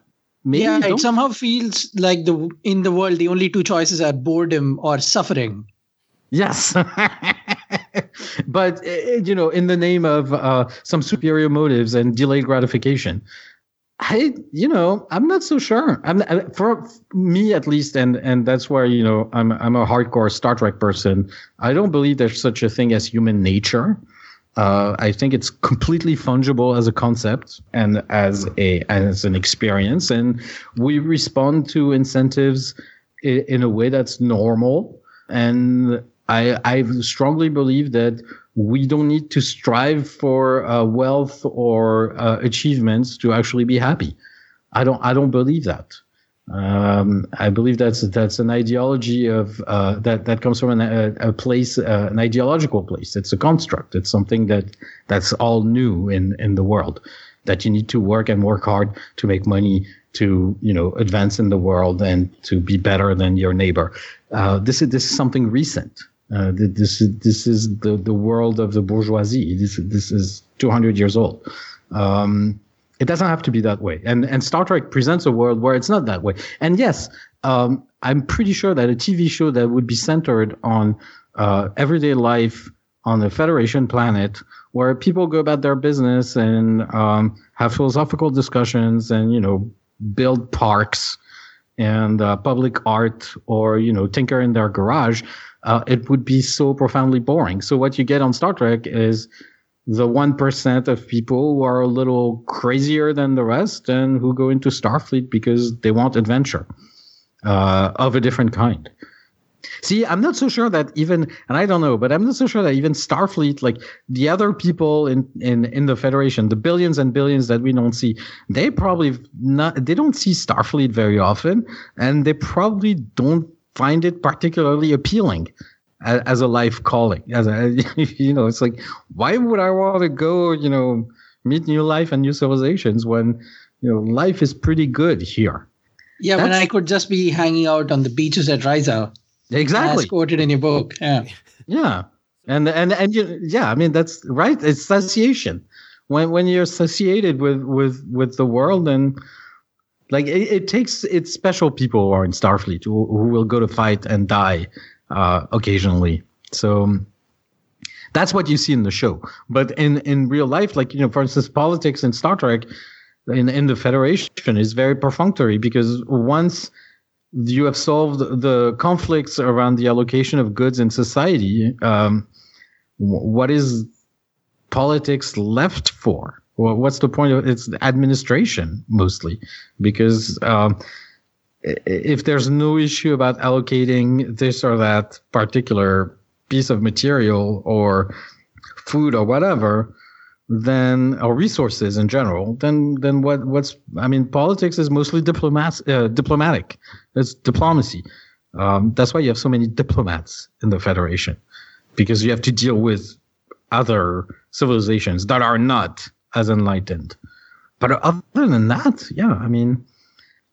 maybe yeah, it somehow feels like the in the world the only two choices are boredom or suffering. Yes. but, uh, you know, in the name of uh, some superior motives and delayed gratification, I, you know, I'm not so sure. I'm for me at least, and and that's where you know I'm I'm a hardcore Star Trek person. I don't believe there's such a thing as human nature. Uh, I think it's completely fungible as a concept and as a as an experience, and we respond to incentives in, in a way that's normal. And I I strongly believe that we don't need to strive for uh, wealth or uh, achievements to actually be happy. I don't I don't believe that. Um, I believe that's that's an ideology of uh, that that comes from an, a, a place, uh, an ideological place. It's a construct. It's something that that's all new in in the world. That you need to work and work hard to make money to you know advance in the world and to be better than your neighbor. Uh, this is this is something recent. Uh, this is this is the the world of the bourgeoisie. This this is 200 years old. Um, it doesn't have to be that way. And and Star Trek presents a world where it's not that way. And yes, um, I'm pretty sure that a TV show that would be centered on uh, everyday life on the Federation planet, where people go about their business and um, have philosophical discussions and you know build parks and uh, public art or you know tinker in their garage, uh, it would be so profoundly boring. So what you get on Star Trek is the one percent of people who are a little crazier than the rest and who go into Starfleet because they want adventure uh, of a different kind. See, I'm not so sure that even, and I don't know, but I'm not so sure that even Starfleet, like the other people in in in the Federation, the billions and billions that we don't see, they probably not, they don't see Starfleet very often, and they probably don't find it particularly appealing as, as a life calling. As a, you know, it's like, why would I want to go, you know, meet new life and new civilizations when you know life is pretty good here? Yeah, when I could just be hanging out on the beaches at Risa, Exactly. as quoted in your book. Yeah. Yeah. And and and you, yeah, I mean that's right. It's satiation. When when you're satiated with with with the world and like it, it takes it's special people who are in Starfleet who, who will go to fight and die uh, occasionally. So that's what you see in the show. But in in real life, like you know, for instance, politics in Star Trek in in the Federation is very perfunctory because once you have solved the conflicts around the allocation of goods in society. Um, what is politics left for? Well, what's the point of it's administration mostly? Because um, if there's no issue about allocating this or that particular piece of material or food or whatever, then or resources in general, then then what what's I mean politics is mostly diplomat uh, diplomatic. It's diplomacy. Um, that's why you have so many diplomats in the Federation, because you have to deal with other civilizations that are not as enlightened. But other than that, yeah, I mean,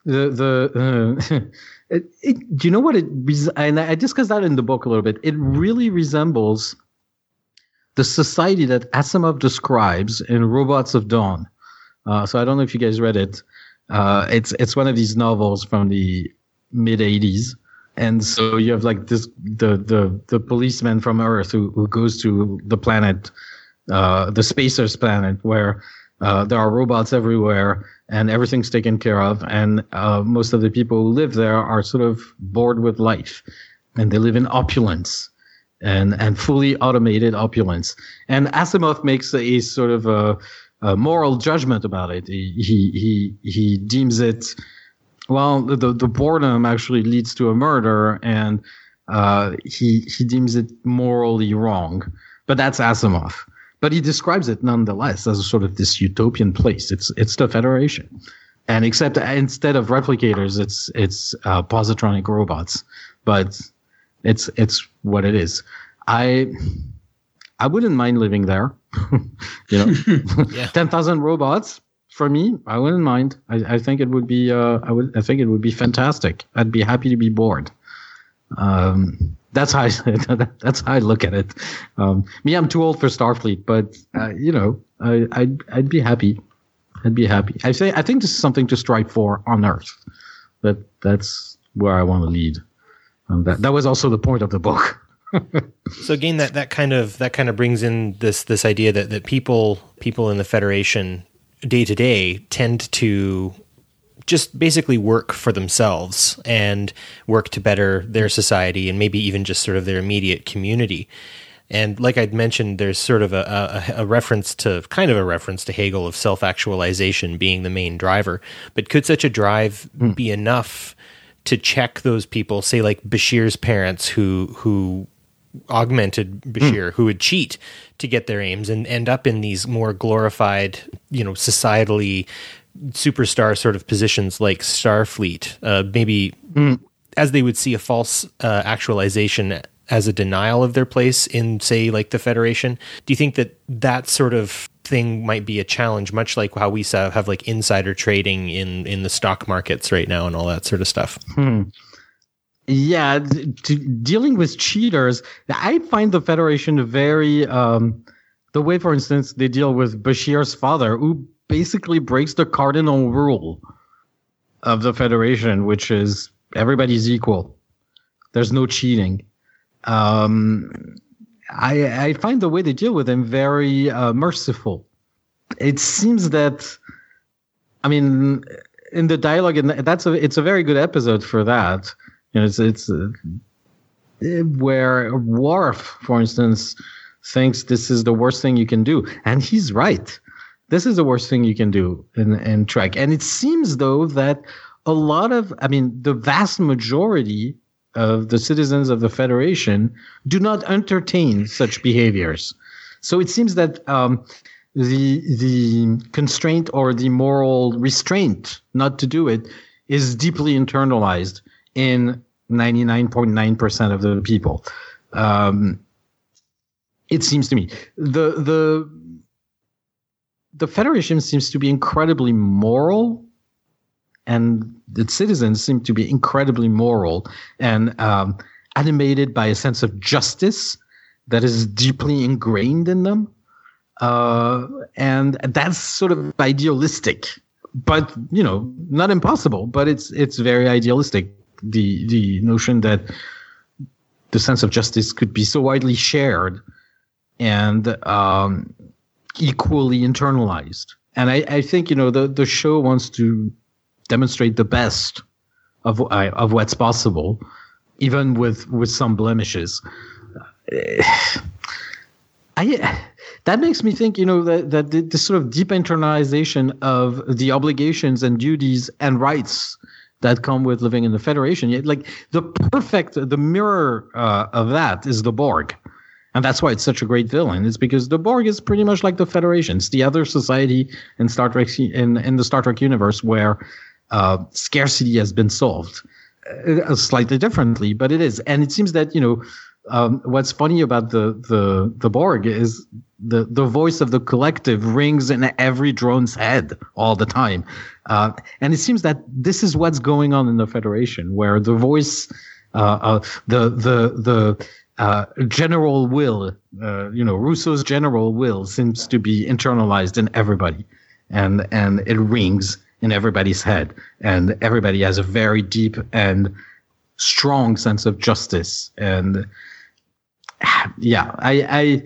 the the uh, it, it, do you know what it? And I discussed that in the book a little bit. It really resembles the society that Asimov describes in Robots of Dawn. Uh, so I don't know if you guys read it. Uh, it's it's one of these novels from the mid '80s, and so you have like this the the the policeman from Earth who who goes to the planet, uh, the Spacers planet, where uh, there are robots everywhere and everything's taken care of, and uh, most of the people who live there are sort of bored with life, and they live in opulence and and fully automated opulence. And Asimov makes a sort of a, a moral judgment about it. He he he, he deems it well. The the boredom actually leads to a murder, and uh, he he deems it morally wrong. But that's Asimov. But he describes it nonetheless as a sort of this utopian place. It's it's the Federation, and except instead of replicators, it's it's uh, positronic robots. But it's it's what it is. I I wouldn't mind living there. you know, Yeah. ten thousand robots for me. I wouldn't mind. I, I think it would be. Uh, I would. I think it would be fantastic. I'd be happy to be bored. Um, that's how I, that's how I look at it. Um, me, I'm too old for Starfleet, but uh, you know, I, I'd I'd be happy. I'd be happy. I say I think this is something to strive for on Earth. That that's where I want to lead. And that that was also the point of the book. So again, that that kind of that kind of brings in this this idea that that people people in the Federation day to day tend to just basically work for themselves and work to better their society and maybe even just sort of their immediate community. And like I'd mentioned, there's sort of a, a, a reference to kind of a reference to Hegel of self actualization being the main driver. But could such a drive hmm. be enough to check those people, say like Bashir's parents who who augmented hmm. Bashir, who would cheat to get their aims and end up in these more glorified, you know, societally superstar sort of positions like Starfleet, uh, maybe as they would see a false uh, actualization as a denial of their place in, say, like the Federation. Do you think that that sort of thing might be a challenge, much like how we sa- have like insider trading in in the stock markets right now and all that sort of stuff? Yeah, d- to, dealing with cheaters, I find the Federation very. Um, the way, for instance, they deal with Bashir's father, who basically breaks the cardinal rule of the Federation, which is everybody's equal. There's no cheating. Um, I, I find the way they deal with him very uh, merciful. It seems that, I mean, in the dialogue, and that's a it's a very good episode for that. You know, it's it's uh, where Worf, for instance, thinks this is the worst thing you can do, and he's right. This is the worst thing you can do in in Trek, and it seems though that a lot of, I mean, the vast majority of the citizens of the Federation do not entertain such behaviors. So it seems that um, the the constraint or the moral restraint not to do it is deeply internalized in 99.9% of the people. Um, it seems to me the the the Federation seems to be incredibly moral and its citizens seem to be incredibly moral and um, animated by a sense of justice that is deeply ingrained in them. Uh, and that's sort of idealistic, but you know, not impossible. But it's it's very idealistic. The the notion that the sense of justice could be so widely shared and um, equally internalized. And I, I think you know the the show wants to demonstrate the best of of what's possible, even with with some blemishes. I that makes me think, you know, that that this sort of deep internalization of the obligations and duties and rights that come with living in the Federation. Like the perfect, the mirror uh, of that is the Borg. And that's why it's such a great villain. It's because the Borg is pretty much like the Federation. It's the other society in Star Trek in in the Star Trek universe where uh, scarcity has been solved uh, slightly differently, but it is. And it seems that you know um, what's funny about the the the Borg is the the voice of the collective rings in every drone's head all the time, uh, and it seems that this is what's going on in the Federation, where the voice, uh, uh, the the the uh, general will, uh, you know, Rousseau's general will seems to be internalized in everybody, and and it rings in everybody's head, and everybody has a very deep and strong sense of justice. And yeah, I, I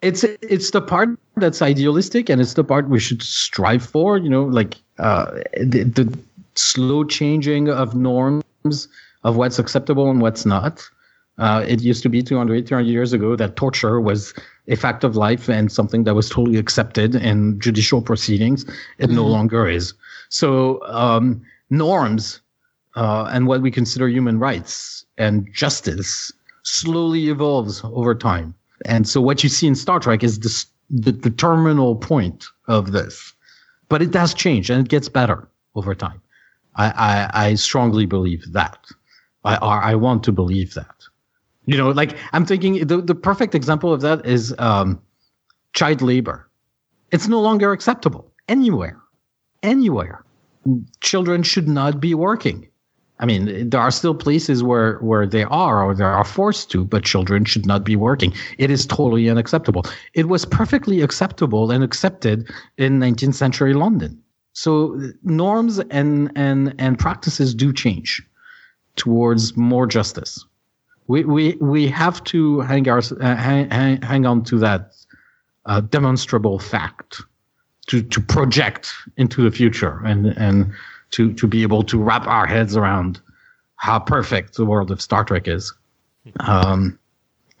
it's it's the part that's idealistic, and it's the part we should strive for. You know, like uh, the, the slow changing of norms of what's acceptable and what's not. Uh, it used to be 200, 300 years ago that torture was a fact of life and something that was totally accepted in judicial proceedings. It mm-hmm. no longer is. So um, norms uh, and what we consider human rights and justice slowly evolves over time. And so what you see in Star Trek is this, the, the terminal point of this. But it does change and it gets better over time. I, I, I strongly believe that. I, I want to believe that. You know, like I'm thinking the, the perfect example of that is um, child labor. It's no longer acceptable anywhere, anywhere. Children should not be working. I mean, there are still places where, where they are or they are forced to, but children should not be working. It is totally unacceptable. It was perfectly acceptable and accepted in 19th century London. So norms and, and, and practices do change towards more justice we we we have to hang our uh, hang, hang, hang on to that uh, demonstrable fact to to project into the future and and to to be able to wrap our heads around how perfect the world of Star Trek is. Um,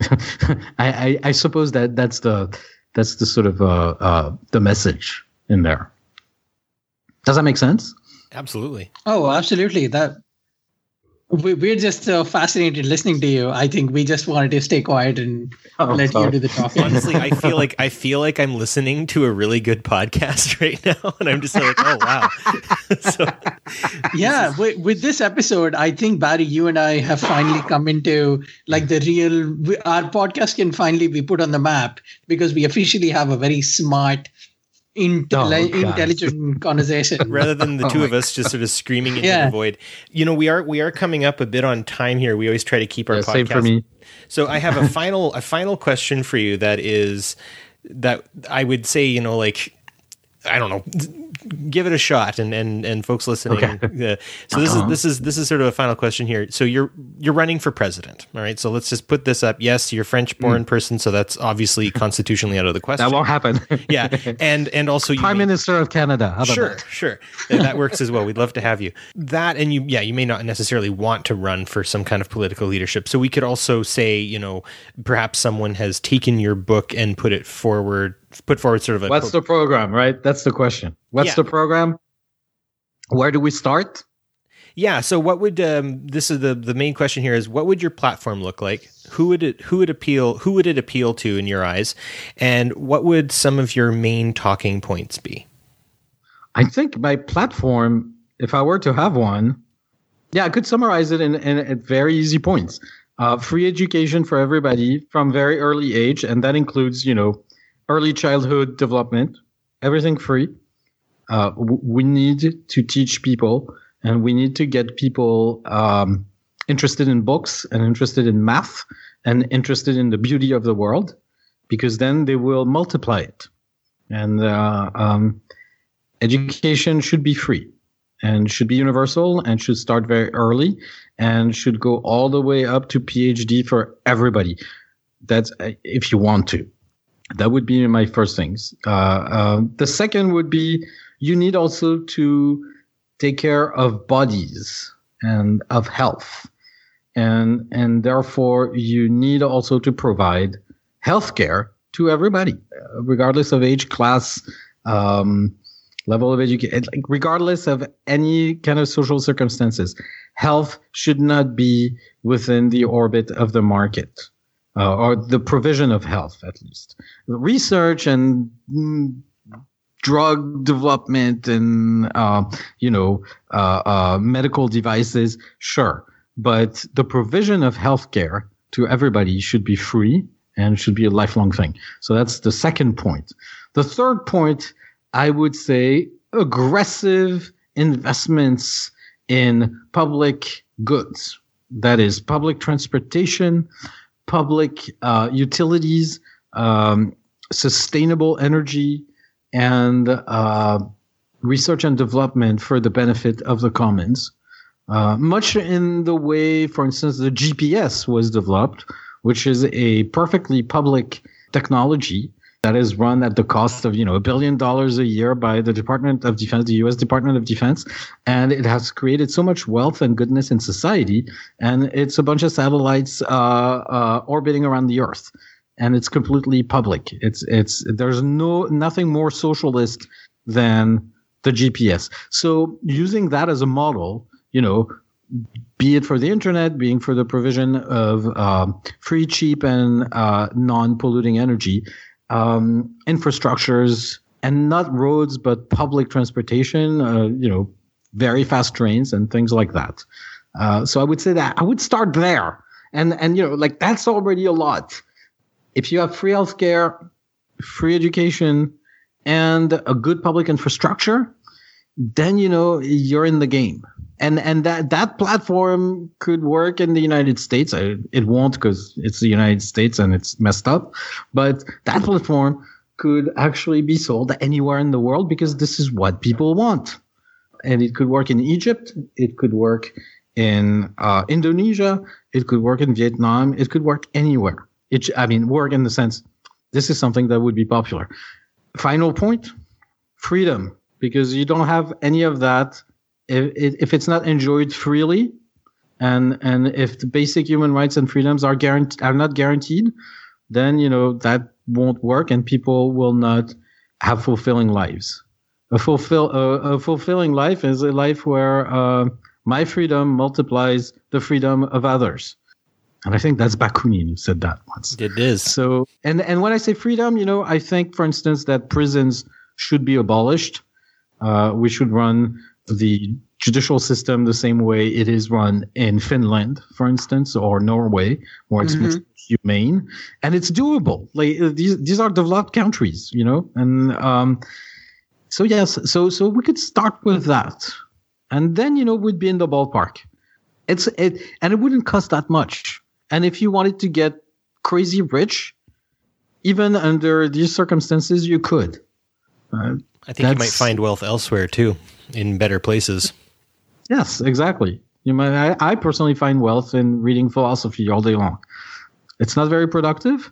I, I, I suppose that that's the that's the sort of uh, uh, the message in there. Does that make sense? Absolutely. Oh, absolutely. That we're just uh, fascinated listening to you. I think we just wanted to stay quiet and oh, let sorry. you do the talking. Honestly, I feel like I feel like I'm listening to a really good podcast right now, and I'm just like, oh wow. so, yeah, is- with, with, this episode, I think Barry, you and I have finally come into like the real. Our podcast can finally be put on the map because we officially have a very smart intelli- oh, intelligent conversation rather than the oh, two oh of us just sort of screaming into yeah. the void you know we are we are coming up a bit on time here we always try to keep our yeah, podcast same for me. so i have a final a final question for you that is that i would say you know like I don't know, give it a shot, and and and folks listening. Okay. uh, so this is this is this is sort of a final question here. So you're you're running for president, all right? So let's just put this up. Yes, you're French-born person, so that's obviously constitutionally out of the question. That won't happen. yeah, and and also you Prime may- Minister of Canada. How about Sure, that? sure. Yeah, that works as well. We'd love to have you. That and you, yeah, you may not necessarily want to run for some kind of political leadership. So we could also say, you know, perhaps someone has taken your book and put it forward, put forward sort of a. What's the program, right? That's the question. What's Yeah. the program? Where do we start? yeah. So what would um, this is the the main question here is what would your platform look like? Who would it who would appeal who would it appeal to in your eyes, and what would some of your main talking points be? I think my platform, if I were to have one, yeah, I could summarize it in, in, at very easy points. Uh, free education for everybody from very early age, and that includes, you know, early childhood development, everything free. Uh, we need to teach people, and we need to get people um, interested in books and interested in math and interested in the beauty of the world, because then they will multiply it. And uh, um, education should be free and should be universal and should start very early and should go all the way up to PhD for everybody. That's uh, if you want to. That would be my first things. Uh, uh, the second would be you need also to take care of bodies and of health, and and therefore you need also to provide healthcare to everybody, uh, regardless of age, class, um, level of education, regardless of any kind of social circumstances. Health should not be within the orbit of the market. Uh, or the provision of health, at least. Research and mm, drug development and uh, you know uh, uh, medical devices, sure, but the provision of healthcare to everybody should be free and should be a lifelong thing. So that's the second point. The third point, I would say, aggressive investments in public goods. That is public transportation, public uh, utilities, um, sustainable energy, and uh, research and development for the benefit of the commons. Uh, much in the way, for instance, the GPS was developed, which is a perfectly public technology that is run at the cost of you know a billion dollars a year by the Department of Defense, the U.S. Department of Defense, and it has created so much wealth and goodness in society. And it's a bunch of satellites uh, uh, orbiting around the Earth, and it's completely public. It's it's there's no nothing more socialist than the GPS. So using that as a model, you know, be it for the internet, being for the provision of um, free, cheap, and uh, non-polluting energy, um, infrastructures, and not roads, but public transportation. Uh, you know, very fast trains and things like that. Uh, so I would say that I would start there, and and you know, like that's already a lot. If you have free healthcare, free education, and a good public infrastructure, then you know you're in the game and and that that platform could work in the United States. I, it won't because it's the United States and it's messed up. But that platform could actually be sold anywhere in the world because this is what people want. And it could work in Egypt. It could work in uh, Indonesia. It could work in Vietnam. It could work anywhere. It, I mean, work in the sense this is something that would be popular. Final point: freedom, because you don't have any of that if, if it's not enjoyed freely and and if the basic human rights and freedoms are guaranteed are not guaranteed then you know that won't work and people will not have fulfilling lives a fulfill a, a fulfilling life is a life where uh, my freedom multiplies the freedom of others and i think that's bakunin who said that once It is. so, and and when I say freedom, you know, I think, for instance, that prisons should be abolished. Uh, we should run the judicial system the same way it is run in Finland, for instance, or Norway, where it's much humane and it's doable. Like uh, these, these are developed countries, you know, and um, so yes, so so we could start with that, and then you know we'd be in the ballpark. It's it, and it wouldn't cost that much. And if you wanted to get crazy rich, even under these circumstances, you could. Uh, I think you might find wealth elsewhere too, in better places. yes, exactly. You might, I, I personally find wealth in reading philosophy all day long. It's not very productive,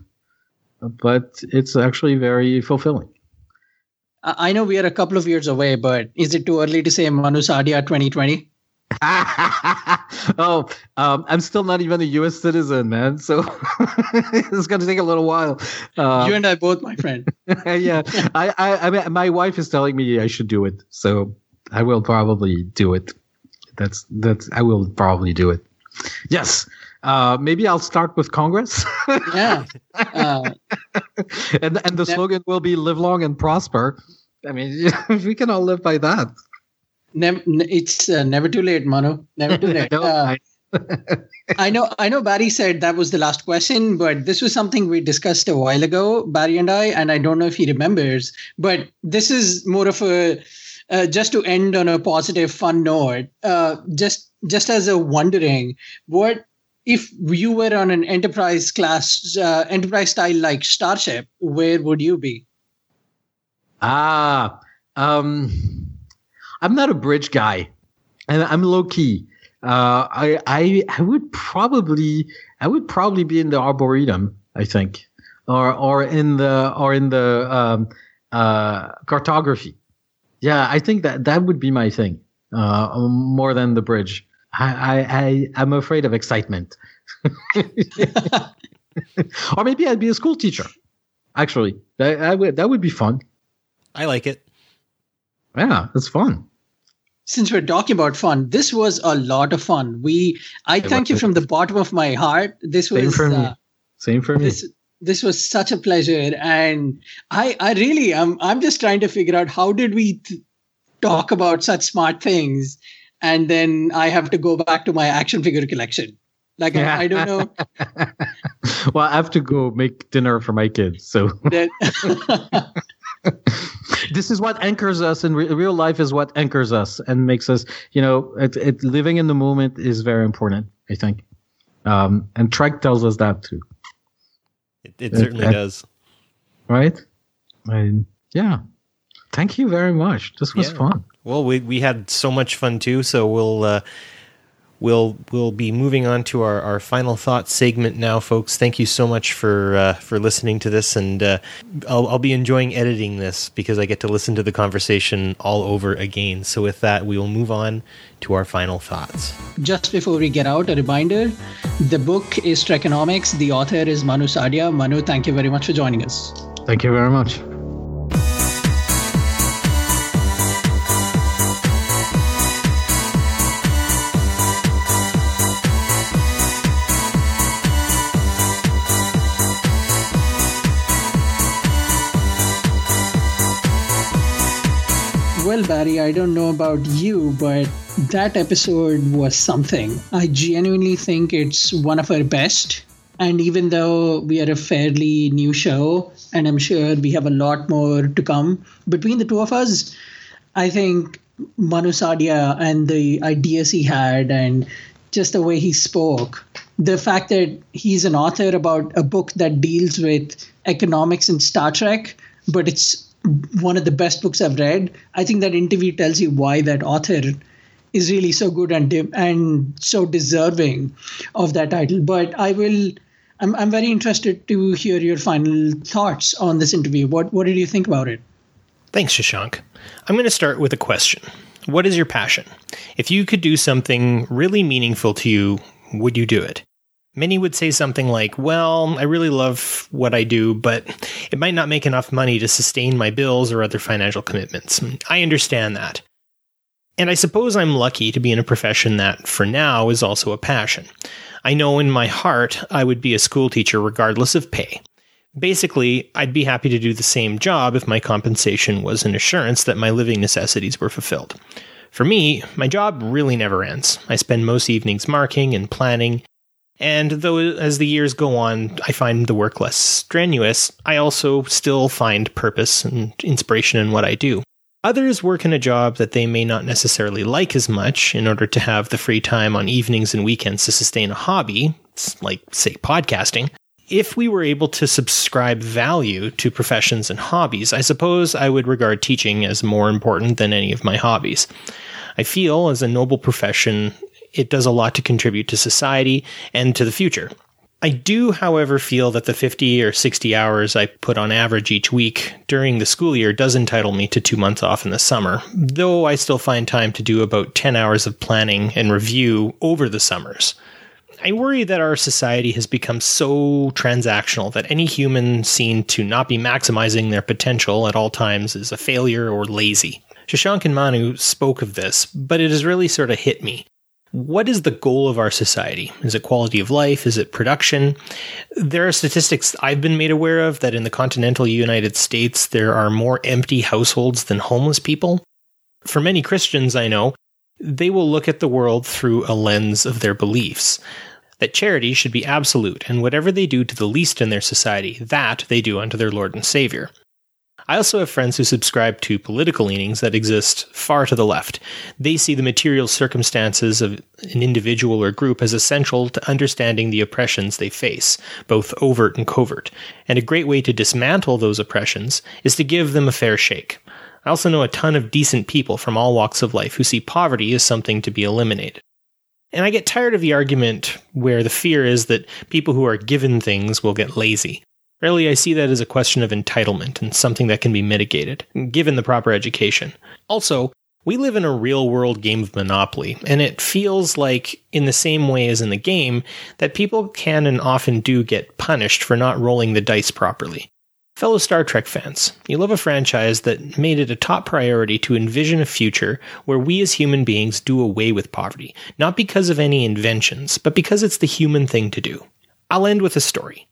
but it's actually very fulfilling. I I know we are a couple of years away, but is it too early to say Manu Saadia 2020? oh, um, I'm still not even a U.S. citizen, man. So it's going to take a little while. Uh, you and I both, my friend. yeah, I, I, I mean, my wife is telling me I should do it, so I will probably do it. That's that's I will probably do it. Yes. Uh, maybe I'll start with Congress, Yeah. Uh, and and the That- slogan will be "Live long and prosper." I mean, we can all live by that. Nev- n- it's uh, never too late, Manu. Never too late. Uh, I- I know I know Barry said that was the last question, but this was something we discussed a while ago, Barry and I, and I don't know if he remembers, but this is more of a uh, just to end on a positive, fun note. Uh, just just as a wondering, what if you were on an enterprise class, uh, enterprise style like Starship? Where would you be? Ah, um, I'm not a bridge guy, and I'm low key. Uh, I I I would probably I would probably be in the arboretum. I think, or or in the or in the um, uh, cartography. Yeah, I think that that would be my thing. Uh, more than the bridge. I I, I I'm afraid of excitement. or maybe I'd be a school teacher. Actually, that, that would that would be fun. I like it. Yeah, it's fun. Since we're talking about fun, this was a lot of fun. We, I It thank you from the bottom of my heart. This was Same for me. uh, Same for me. this this was such a pleasure, and I, I really, I'm, I'm just trying to figure out how did we th- talk about such smart things, and then I have to go back to my action figure collection. Like. I, I don't know well, I have to go make dinner for my kids. So. this is what anchors us in re- real life. Is what anchors us and makes us. You know, it, it, living in the moment is very important. I think, um, and Trek tells us that too, It, it certainly does. right? And yeah, thank you very much. This was Yeah. fun. Well, we we had so much fun too. So we'll uh, we'll we'll be moving on to our, our final thoughts segment now, folks. Thank you so much for uh, for listening to this, and uh, I'll I'll be enjoying editing this because I get to listen to the conversation all over again. So with that, we will move on to our final thoughts. Just before we get out, a reminder: the book is Trekonomics. The author is Manu Saadia. Manu, thank you very much for joining us. Thank you very much. Well, Barry, I don't know about you, but that episode was something. I genuinely think it's one of our best. And even though we are a fairly new show, and I'm sure we have a lot more to come, between the two of us, I think Manu Saadia and the ideas he had and just the way he spoke, the fact that he's an author about a book that deals with economics in Star Trek, but it's one of the best books I've read. I think that interview tells you why that author is really so good and de- and so deserving of that title. But I will. I'm, I'm very interested to hear your final thoughts on this interview. What what did you think about it? Thanks, Shashank. I'm going to start with a question. What is your passion? If you could do something really meaningful to you, would you do it? Many would say something like, Well, I really love what I do, but it might not make enough money to sustain my bills or other financial commitments. I understand that. And I suppose I'm lucky to be in a profession that, for now, is also a passion. I know in my heart I would be a school teacher regardless of pay. Basically, I'd be happy to do the same job if my compensation was an assurance that my living necessities were fulfilled. For me, my job really never ends. I spend most evenings marking and planning, and though as the years go on, I find the work less strenuous, I also still find purpose and inspiration in what I do. Others work in a job that they may not necessarily like as much in order to have the free time on evenings and weekends to sustain a hobby, like, say, podcasting. if we were able to subscribe value to professions and hobbies, I suppose I would regard teaching as more important than any of my hobbies. I feel, as a noble profession, it does a lot to contribute to society and to the future. I do, however, feel that the 50 or 60 hours I put on average each week during the school year does entitle me to two months off in the summer, though I still find time to do about 10 hours of planning and review over the summers. I worry that our society has become so transactional that any human seen to not be maximizing their potential at all times is a failure or lazy. Shashank and Manu spoke of this, but it has really sort of hit me. What is the goal of our society? Is it quality of life? Is it production? There are statistics I've been made aware of that in the continental United States, there are more empty households than homeless people. For many Christians I know, they will look at the world through a lens of their beliefs. That charity should be absolute, and whatever they do to the least in their society, that they do unto their Lord and Savior. I also have friends who subscribe to political leanings that exist far to the left. They see the material circumstances of an individual or group as essential to understanding the oppressions they face, both overt and covert. And a great way to dismantle those oppressions is to give them a fair shake. I also know a ton of decent people from all walks of life who see poverty as something to be eliminated. And I get tired of the argument where the fear is that people who are given things will get lazy. Really, I see that as a question of entitlement and something that can be mitigated, given the proper education. Also, we live in a real world game of Monopoly, and it feels like, in the same way as in the game, that people can and often do get punished for not rolling the dice properly. Fellow Star Trek fans, you love a franchise that made it a top priority to envision a future where we as human beings do away with poverty, not because of any inventions, but because it's the human thing to do. I'll end with a story.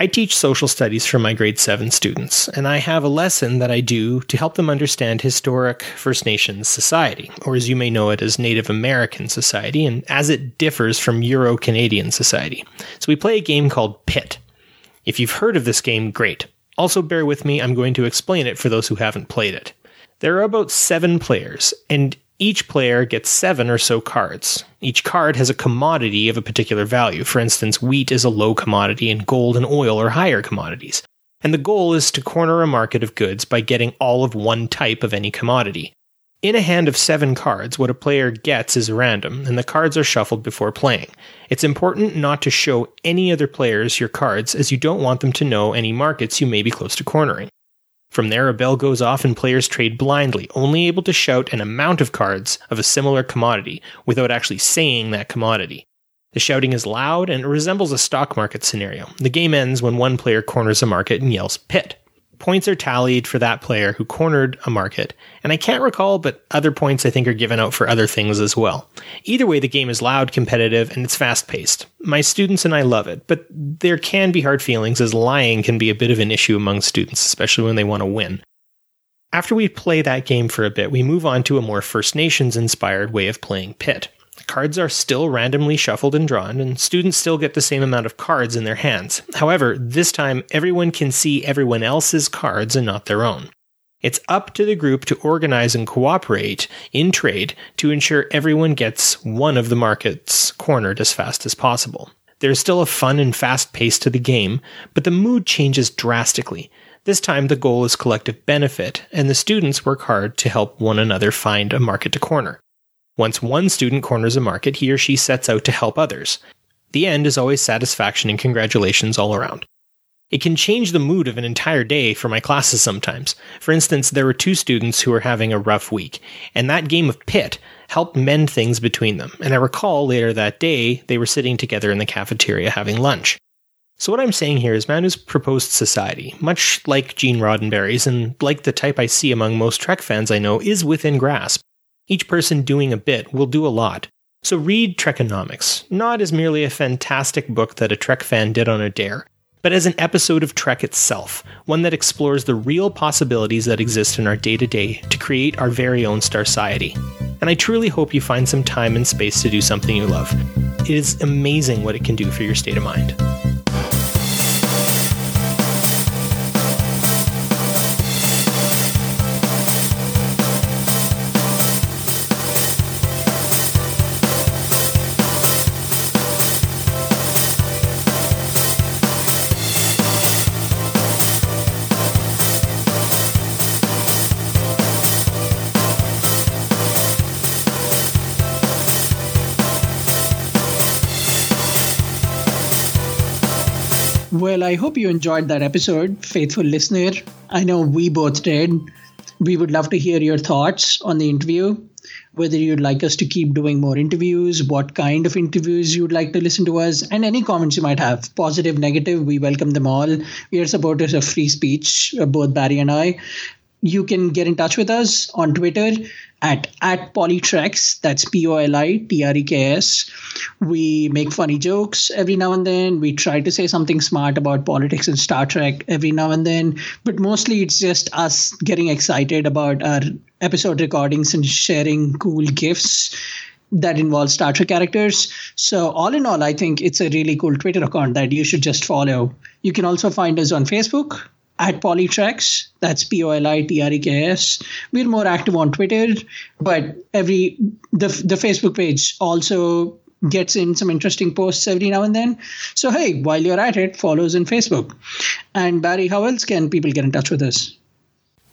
I teach social studies for my grade 7 students, and I have a lesson that I do to help them understand historic First Nations society, or as you may know it as Native American society, and as it differs from Euro Canadian society. So we play a game called Pit. If you've heard of this game, great. Also, bear with me, I'm going to explain it for those who haven't played it. There are about seven players, and each player gets seven or so cards. Each card has a commodity of a particular value. For instance, wheat is a low commodity and gold and oil are higher commodities. And the goal is to corner a market of goods by getting all of one type of any commodity. In a hand of seven cards, what a player gets is random, and the cards are shuffled before playing. It's important not to show any other players your cards, as you don't want them to know any markets you may be close to cornering. From there, a bell goes off and players trade blindly, only able to shout an amount of cards of a similar commodity without actually saying that commodity. The shouting is loud and it resembles a stock market scenario. The game ends when one player corners a market and yells pit points are tallied for that player who cornered a market. And I can't recall, but other points I think are given out for other things as well. Either way, the game is loud, competitive, and it's fast paced. My students and I love it, but there can be hard feelings as lying can be a bit of an issue among students, especially when they want to win. After we play that game for a bit, we move on to a more First Nations inspired way of playing Pit. Cards are still randomly shuffled and drawn, and students still get the same amount of cards in their hands. However, this time everyone can see everyone else's cards and not their own. It's up to the group to organize and cooperate in trade to ensure everyone gets one of the markets cornered as fast as possible. There's still a fun and fast pace to the game, but the mood changes drastically. This time the goal is collective benefit, and the students work hard to help one another find a market to corner. Once one student corners a market, he or she sets out to help others. The end is always satisfaction and congratulations all around. It can change the mood of an entire day for my classes sometimes. For instance, there were two students who were having a rough week, and that game of pit helped mend things between them. And I recall later that day, they were sitting together in the cafeteria having lunch. So what I'm saying here is Manu's proposed society, much like Gene Roddenberry's and like the type I see among most Trek fans I know, is within grasp. Each person doing a bit will do a lot. So read Trekonomics, not as merely a fantastic book that a Trek fan did on a dare, but as an episode of Trek itself, one that explores the real possibilities that exist in our day to day to create our very own Star Society. And I truly hope you find some time and space to do something you love. It is amazing what it can do for your state of mind. Well, I hope you enjoyed that episode, faithful listener. I know we both did. We would love to hear your thoughts on the interview, whether you'd like us to keep doing more interviews, what kind of interviews you'd like to listen to us, and any comments you might have, positive, negative, we welcome them all. We are supporters of free speech, uh, both Barry and I. You can get in touch with us on Twitter at at PoliTreks. That's P O L I T R E K S. We make funny jokes every now and then. We try to say something smart about politics and Star Trek every now and then. But mostly it's just us getting excited about our episode recordings and sharing cool gifts that involve Star Trek characters. So, all in all, I think it's a really cool Twitter account that you should just follow. You can also find us on Facebook at PoliTreks. That's P O L I T R E K S. We're more active on Twitter, but every the the Facebook page also gets in some interesting posts every now and then. So hey, while you're at it, follow us on Facebook. And Barry, how else can people get in touch with us?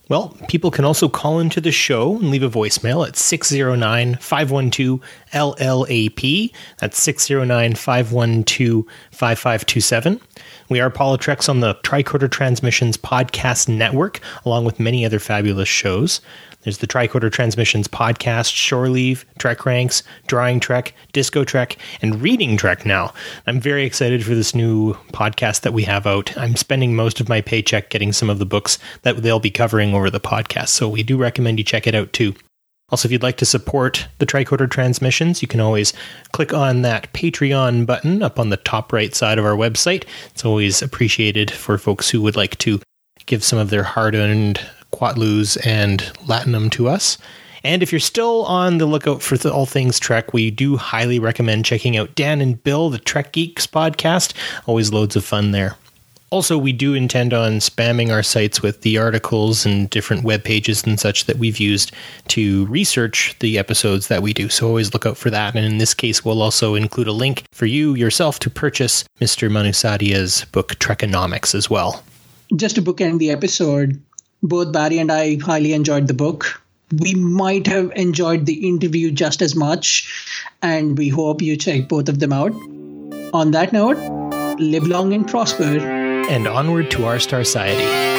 Well, people can also call into the show and leave a voicemail at 609 512 LLAP. That's 609 512 5527. We are PoliTreks on the Tricorder Transmissions Podcast Network, along with many other fabulous shows. There's the Tricorder Transmissions Podcast, Shore Leave, Trek Ranks, Drawing Trek, Disco Trek, and Reading Trek now. I'm very excited for this new podcast that we have out. I'm spending most of my paycheck getting some of the books that they'll be covering over the podcast, so we do recommend you check it out too. Also, if you'd like to support the tricorder transmissions, you can always click on that Patreon button up on the top right side of our website. It's always appreciated for folks who would like to give some of their hard earned Quatloos and Latinum to us. And if you're still on the lookout for the, all things Trek, we do highly recommend checking out Dan and Bill, the Trek Geeks podcast. Always loads of fun there. Also, we do intend on spamming our sites with the articles and different web pages and such that we've used to research the episodes that we do. So always look out for that. And in this case, we'll also include a link for you yourself to purchase Mr. Manu Saadia's book Trekonomics as well. Just to bookend the episode, both Barry and I highly enjoyed the book. We might have enjoyed the interview just as much, and we hope you check both of them out. On that note, live long and prosper And onward to our Star Society.